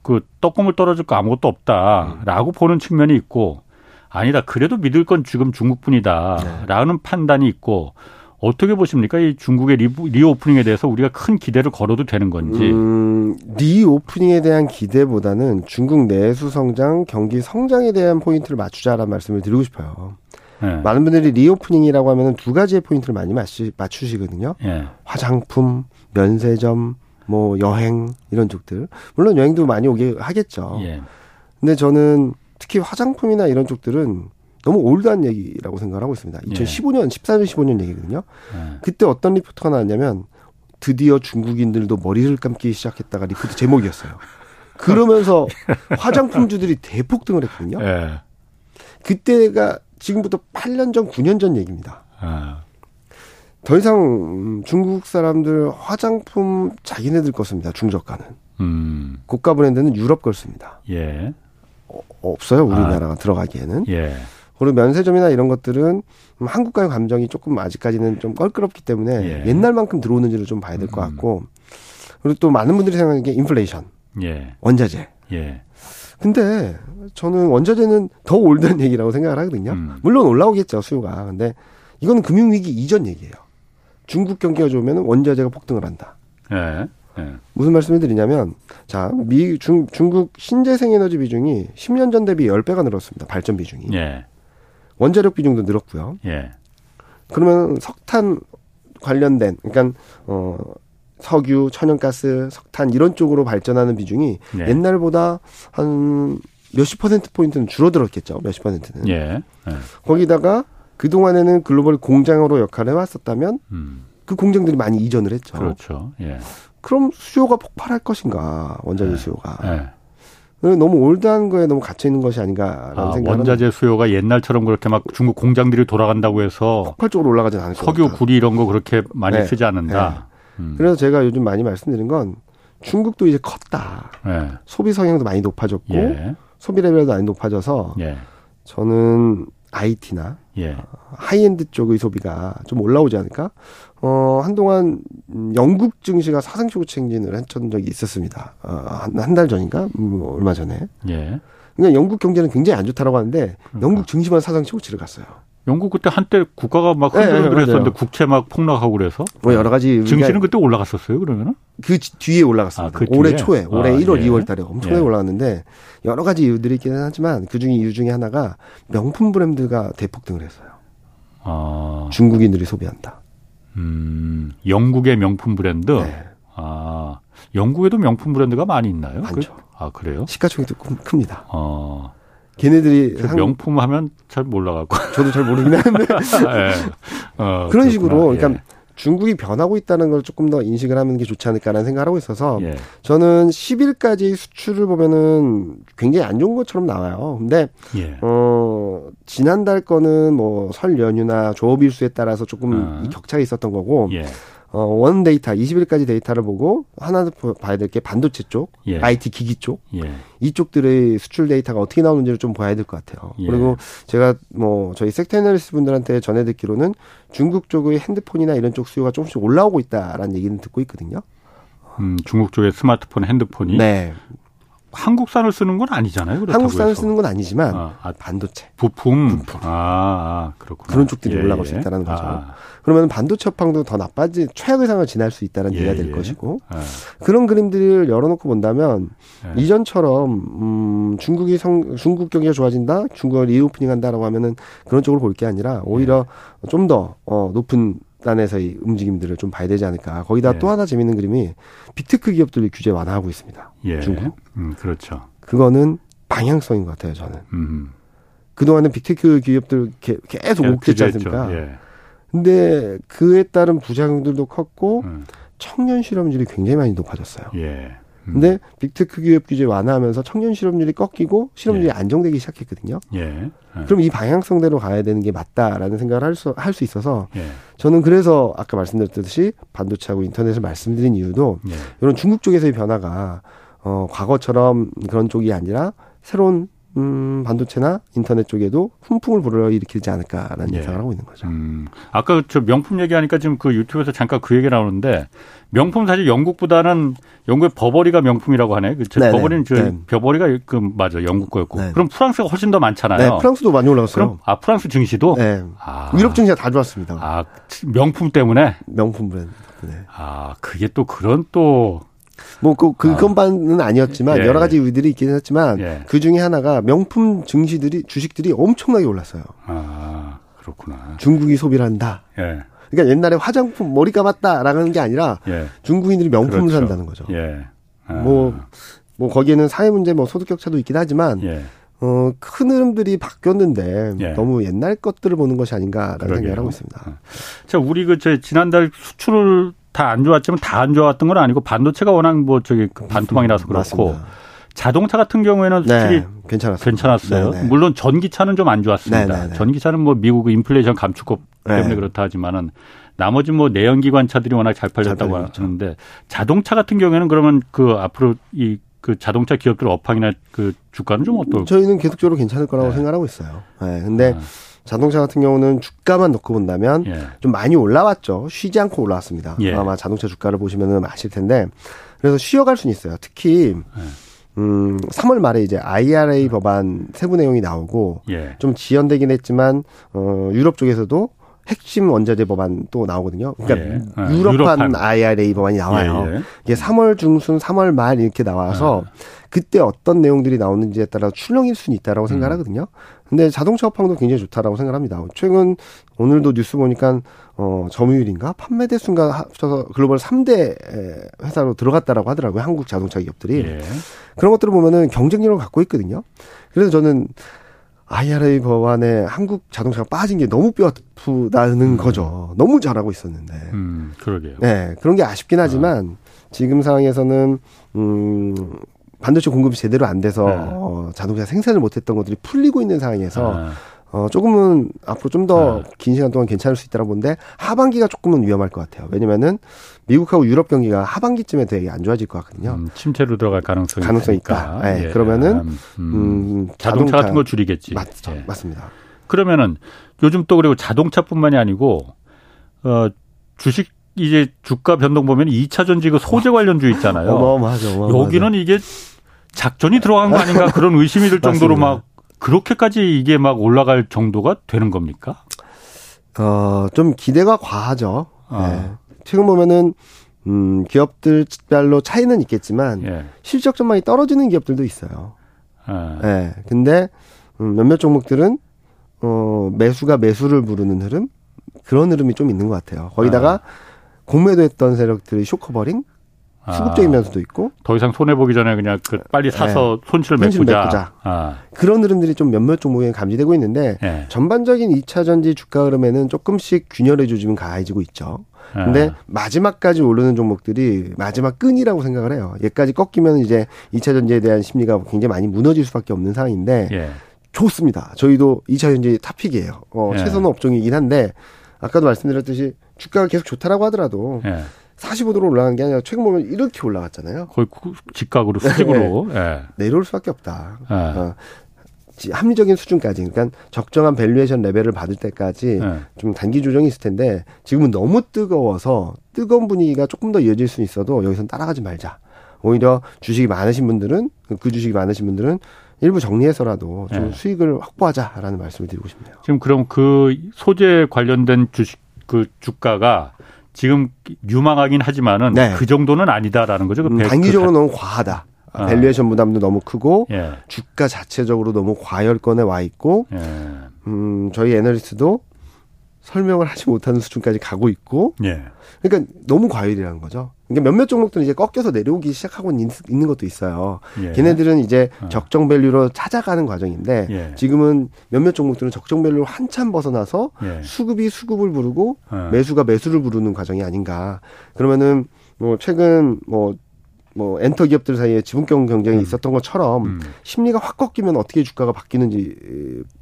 그 떡고물 떨어질 거 아무것도 없다라고 음. 보는 측면이 있고 아니다. 그래도 믿을 건 지금 중국뿐이다라는 네. 판단이 있고 어떻게 보십니까? 이 중국의 re, reopening에 대해서 우리가 큰 기대를 걸어도 되는 건지. 음, reopening에 대한 기대보다는 중국 내수 성장, 경기 성장에 대한 포인트를 맞추자라는 말씀을 드리고 싶어요. 네. 많은 분들이 reopening이라고 하면 두 가지의 포인트를 많이 맞추, 맞추시거든요. 네. 화장품, 면세점, 뭐 여행 이런 쪽들. 물론 여행도 많이 오게 하겠죠. 예. 근데 저는 특히 화장품이나 이런 쪽들은 너무 old한 얘기라고 생각을 하고 있습니다. 2015년, 예. 14년, 15년 얘기거든요. 예. 그때 어떤 리포트가 나왔냐면 드디어 중국인들도 머리를 감기 시작했다가 리포트 제목이었어요. 그러면서 [laughs] 화장품주들이 대폭등을 했거든요. 예. 그때가 지금부터 8년 전, 9년 전 얘기입니다. 아. 더 이상 중국 사람들 화장품 자기네들 거 씁니다. 중저가는. 음. 고가 브랜드는 유럽 걸 씁니다. 예. 어, 없어요. 우리나라가 아. 들어가기에는. 예. 그리고 면세점이나 이런 것들은 한국과의 감정이 조금 아직까지는 좀 껄끄럽기 때문에 예. 옛날만큼 들어오는지를 좀 봐야 될것 음. 같고 그리고 또 많은 분들이 생각하는 게 인플레이션, 예. 원자재. 예. 근데 저는 원자재는 더 올드한 얘기라고 생각을 하거든요. 음. 물론 올라오겠죠 수요가. 근데 이거는 금융위기 이전 얘기예요. 중국 경기가 좋으면 원자재가 폭등을 한다. 예. 예. 무슨 말씀을 드리냐면, 자, 미, 중, 중국 신재생 에너지 비중이 10년 전 대비 10배가 늘었습니다. 발전 비중이. 예. 원자력 비중도 늘었고요. 예. 그러면 석탄 관련된 그러니까 어 석유, 천연가스, 석탄 이런 쪽으로 발전하는 비중이 예. 옛날보다 한 몇십 퍼센트 포인트는 줄어들었겠죠. 몇십 퍼센트는. 예. 예. 거기다가 그 동안에는 글로벌 공장으로 역할을 해왔었다면 음. 그 공장들이 많이 이전을 했죠. 그렇죠. 예. 그럼 수요가 폭발할 것인가 원자재 예. 수요가. 예. 너무 old한 거에 너무 갇혀 있는 것이 아닌가라는 아, 생각은 원자재 수요가 옛날처럼 그렇게 막 중국 공장들이 돌아간다고 해서 폭발적으로 올라가진 않을 것 석유, 구리 이런 거 그렇게 많이 네. 쓰지 않는다. 네. 음. 그래서 제가 요즘 많이 말씀드린 건 중국도 이제 컸다. 네. 소비 성향도 많이 높아졌고 예. 소비 레벨도 많이 높아져서 예. 저는 IT나 예. 하이엔드 쪽의 소비가 좀 올라오지 않을까? 어, 한동안 영국 증시가 사상 최고 경신을 했던 적이 있었습니다. 어, 한달 전인가? 음, 얼마 전에. 예. 그러니까 영국 경제는 굉장히 안 좋다라고 하는데 그러니까. 영국 증시만 사상 최고치를 갔어요. 영국 그때 한때 국가가 막 흔들흔들했었는데 네, 네, 국채 막 폭락하고 그래서 뭐 여러 가지 증시는 그때 올라갔었어요 그러면은 그 뒤에 올라갔습니다. 아, 그 올해 초에 올해 아, 1월 예. 2월 달에 엄청나게 예. 올라갔는데 여러 가지 이유들이 있기는 하지만 그 중에 이유 중에 하나가 명품 브랜드가 대폭등을 했어요. 아. 중국인들이 소비한다. 음, 영국의 명품 브랜드. 네. 아, 영국에도 명품 브랜드가 많이 있나요? 많죠. 그, 아 그래요? 시가총액도 큽니다. 어. 걔네들이 그 한... 명품 하면 잘 몰라갖고 저도 잘 모르긴 하는데 네. [laughs] 어, 그런 식으로 그러니까 예. 중국이 변하고 있다는 걸 조금 더 인식을 하는 게 좋지 않을까라는 생각을 하고 있어서 예. 저는 10일까지 수출을 보면은 굉장히 안 좋은 것처럼 나와요. 근데 예. 어 지난달 거는 뭐 설 연휴나 조업 일수에 따라서 조금 어. 격차가 있었던 거고 예. 어, 원 데이터, 20일까지 데이터를 보고 하나 봐야 될 게 반도체 쪽, 예. IT 기기 쪽, 예. 이쪽들의 수출 데이터가 어떻게 나오는지를 좀 봐야 될 것 같아요. 예. 그리고 제가 뭐 저희 섹테너리스트 분들한테 전해 듣기로는 중국 쪽의 핸드폰이나 이런 쪽 수요가 조금씩 올라오고 있다라는 얘기는 듣고 있거든요. 음, 중국 쪽의 스마트폰, 핸드폰이 네. 한국산을 쓰는 건 아니잖아요. 한국산을 쓰는 건 아니지만 아, 아, 반도체, 부품, 부품. 아, 아, 그렇구나. 그런 쪽들이 예, 올라갈 수 예. 있다는 거죠. 아. 그러면 반도체 업황도 더 나빠지 최악의 상황을 지날 수 있다는 예, 얘기가 될 예. 것이고 아. 그런 그림들을 열어놓고 본다면 예. 이전처럼 음, 중국이 성, 중국 경기가 좋아진다, 중국을 reopening한다라고 하면은 그런 쪽으로 볼 게 아니라 오히려 예. 좀더 어, 높은 단에서의 움직임들을 좀 봐야 되지 않을까. 거기다 예. 또 하나 재밌는 그림이 big tech 기업들이 규제 완화하고 있습니다. 예. 중국. 음, 그렇죠. 그거는 방향성인 것 같아요, 저는. 음. 그동안은 big tech 기업들 계속 옥죘지 않습니까? 예. 근데 그에 따른 부작용들도 컸고 음. 청년 실업률이 굉장히 많이 높아졌어요. 예. 음. 근데 big tech 기업 규제 완화하면서 청년 실업률이 꺾이고 실업률이 예. 안정되기 시작했거든요. 예. 예. 그럼 이 방향성대로 가야 되는 게 맞다라는 생각을 할 수 할 수 있어서 예. 저는 그래서 아까 말씀드렸듯이 반도체하고 인터넷을 말씀드린 이유도 이런 중국 쪽에서의 변화가 어 과거처럼 그런 쪽이 아니라 새로운 음, 반도체나 인터넷 쪽에도 훈풍을 불어일으키지 않을까라는 예. 예상을 하고 있는 거죠. 음, 아까 저 명품 얘기하니까 지금 그 유튜브에서 잠깐 그 얘기 나오는데 명품 사실 영국보다는 영국의 버버리가 명품이라고 하네. 그 버버리는 저 네. 버버리가 그 맞아 영국 거였고. 네. 그럼 프랑스가 훨씬 더 많잖아요. 네, 프랑스도 많이 올라갔어요. 그럼 아 프랑스 증시도? 네. 아. 유럽 증시가 다 좋았습니다. 아 명품 때문에? 명품 브랜드. 네. 아 그게 또 그런 또 뭐그 그것만은 아니었지만 예. 여러 가지 이유들이 있긴 했지만 예. 그 중에 하나가 명품 증시들이 주식들이 엄청나게 올랐어요. 아 그렇구나. 중국이 소비를 한다. 예. 그러니까 옛날에 화장품 머리 감았다라는 게 아니라 예. 중국인들이 명품을 그렇죠. 산다는 거죠. 예. 아. 뭐, 뭐 거기에는 사회 문제, 뭐 소득 격차도 있긴 하지만 예. 어, 큰 흐름들이 바뀌었는데 예. 너무 옛날 것들을 보는 것이 아닌가라는 그러게요. 생각을 하고 있습니다. 어. 자, 우리 그 지난달 수출을 다 안 좋았지만 다 안 좋았던 건 아니고 반도체가 워낙 뭐 저기 그 반토막이라서 그렇고 맞습니다. 자동차 같은 경우에는 수출이 네, 괜찮았어요. 괜찮았어요. 네네. 네. 물론 전기차는 좀 안 좋았습니다. 네네네. 네, 네. 전기차는 뭐 미국 인플레이션 감축법 때문에 네. 그렇다 하지만은 나머지 뭐 내연기관 차들이 워낙 잘 팔렸다고 잘 하는데 자동차 같은 경우에는 그러면 그 앞으로 이 그 자동차 기업들 업황이나 그 주가는 좀 어떨까요? 저희는 계속적으로 괜찮을 거라고 네. 생각하고 있어요. 네. 근데 아. 자동차 같은 경우는 주가만 놓고 본다면 예. 좀 많이 올라왔죠. 쉬지 않고 올라왔습니다. 예. 아마 자동차 주가를 보시면은 아실 텐데 그래서 쉬어갈 수는 있어요. 특히 예. 음, 3월 말에 이제 IRA 법안 세부 내용이 나오고 예. 좀 지연되긴 했지만 어 유럽 쪽에서도 핵심 원자재 법안 또 나오거든요. 그러니까 예. 아, 유럽판, 유럽판, IRA 법안이 나와요. 예, 예. 이게 3월 중순, 3월 말 이렇게 나와서 아. 그때 어떤 내용들이 나오는지에 따라 출렁일 수는 있다라고 음. 생각하거든요. 근데 자동차 업황도 굉장히 좋다라고 생각합니다. 최근 오늘도 뉴스 보니까 어 점유율인가 판매 대수인가 합쳐서 글로벌 3대 회사로 들어갔다라고 하더라고요. 한국 자동차 기업들이. 예. 그런 것들을 보면은 경쟁력을 갖고 있거든요. 그래서 저는 IRA 법안에 한국 자동차가 빠진 게 너무 뼈아프다는 음. 거죠. 너무 잘하고 있었는데. 음, 그러게요. 네, 그런 게 아쉽긴 하지만 아. 지금 상황에서는 음 반도체 공급이 제대로 안 돼서 네. 어, 자동차 생산을 못했던 것들이 풀리고 있는 상황에서 네. 어, 조금은 앞으로 좀 더긴 네. 시간 동안 괜찮을 수 있다고 보는데 하반기가 조금은 위험할 것 같아요. 왜냐면은 미국하고 유럽 경기가 하반기쯤에 되게 안 좋아질 것 같거든요. 음, 침체로 들어갈 가능성이 가능성이 있다. 네, 예. 그러면은 음, 음, 자동차, 자동차, 같은 거 줄이겠지. 맞, 예. 맞습니다. 그러면은 요즘 또 그리고 자동차뿐만이 아니고 어 주식 이제 주가 변동 보면 2차 전지 그 소재 관련주 있잖아요. 어마어마하죠. 어마어마하죠. 여기는 이게 작전이 들어간 거 아닌가 [laughs] 그런 의심이 들 정도로 막 그렇게까지 이게 막 올라갈 정도가 되는 겁니까? 어, 좀 기대가 과하죠. 아. 네. 최근 보면은 음, 기업들별로 차이는 있겠지만 예. 실적 전망이 떨어지는 기업들도 있어요. 아. 네. 근데 음, 몇몇 종목들은 어, 매수가 매수를 부르는 흐름 그런 흐름이 좀 있는 것 같아요. 거기다가 아. 공매도했던 세력들이 short covering 아, 면수도 있고 더 이상 손해 보기 전에 그냥 그 빨리 네. 사서 네. 손실을 메꾸자. 메꾸자. 아. 그런 흐름들이 좀 몇몇 종목에 감지되고 있는데 네. 전반적인 2차 전지 주가 흐름에는 조금씩 균열의 조짐은 가해지고 있죠. 근데 아. 마지막까지 오르는 종목들이 마지막 끈이라고 생각을 해요. 얘까지 꺾이면 이제 2차 전지에 대한 심리가 굉장히 많이 무너질 수밖에 없는 상황인데 예. 좋습니다. 저희도 2차 전지 탑픽이에요. 어, 예. 최선의 업종이긴 한데 아까도 말씀드렸듯이 주가가 계속 좋다라고 하더라도 예. 45도로 올라간 게 아니라 최근 보면 이렇게 올라갔잖아요. 거의 직각으로 수직으로 [laughs] 네. 네. 내려올 수밖에 없다. 네. 어, 합리적인 수준까지, 그러니까 적정한 valuation 레벨을 받을 때까지 네. 좀 단기 조정이 있을 텐데 지금은 너무 뜨거워서 뜨거운 분위기가 조금 더 이어질 수 있어도 여기선 따라가지 말자. 오히려 주식이 많으신 분들은 그 주식이 많으신 분들은 일부 정리해서라도 좀 네. 수익을 확보하자라는 말씀을 드리고 싶네요. 지금 그럼 그 소재 관련된 주식 그 주가가 지금 유망하긴 하지만은 네. 그 정도는 아니다라는 거죠. 그 음, 단기적으로 그 너무 과하다. 아. valuation 부담도 너무 크고 예. 주가 자체적으로 너무 과열권에 와 있고 예. 음 저희 애널리스트도 설명을 하지 못하는 수준까지 가고 있고 예. 그러니까 너무 과열이라는 거죠. 그러니까 몇몇 종목들은 이제 꺾여서 내려오기 시작하고 있는 것도 있어요. 예. 걔네들은 이제 어. 적정 value로 찾아가는 과정인데 예. 지금은 몇몇 종목들은 적정 value를 한참 벗어나서 예. 수급이 수급을 부르고 어. 매수가 매수를 부르는 과정이 아닌가. 그러면은 뭐 최근 뭐뭐 뭐 엔터 기업들 사이에 지분경 경쟁이 음. 있었던 것처럼 음. 심리가 확 꺾이면 어떻게 주가가 바뀌는지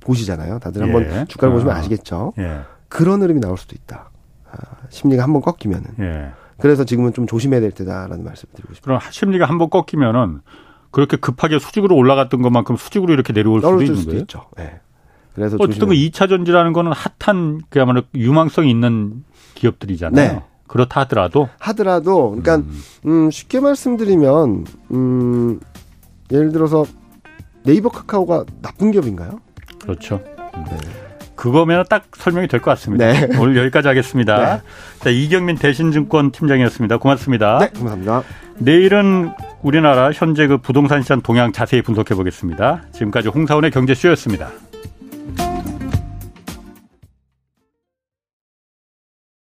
보시잖아요. 다들 한번 예. 주가를 어. 보시면 아시겠죠. 예. 그런 흐름이 나올 수도 있다. 아, 심리가 한번 꺾이면은. 예. 그래서 지금은 좀 조심해야 될 때다라는 말씀을 드리고 싶습니다. 그럼 심리가 한번 꺾이면은 그렇게 급하게 수직으로 올라갔던 것만큼 수직으로 이렇게 내려올 수도 있는 수도 거예요. 있죠. 네. 그래서 어쨌든 그 2차 전지라는 거는 핫한 그야말로 유망성 있는 기업들이잖아요. 네. 그렇다 하더라도 하더라도 그러니까 음. 음, 쉽게 말씀드리면 음 예를 들어서 네이버 카카오가 나쁜 기업인가요? 그렇죠. 네. 그거면 딱 설명이 될 것 같습니다. 네. 오늘 여기까지 하겠습니다. 네. 자, 이경민 대신증권 팀장이었습니다. 고맙습니다. 네, 감사합니다. 내일은 우리나라 현재 그 부동산 시장 동향 자세히 분석해 보겠습니다. 지금까지 홍사원의 경제쇼였습니다.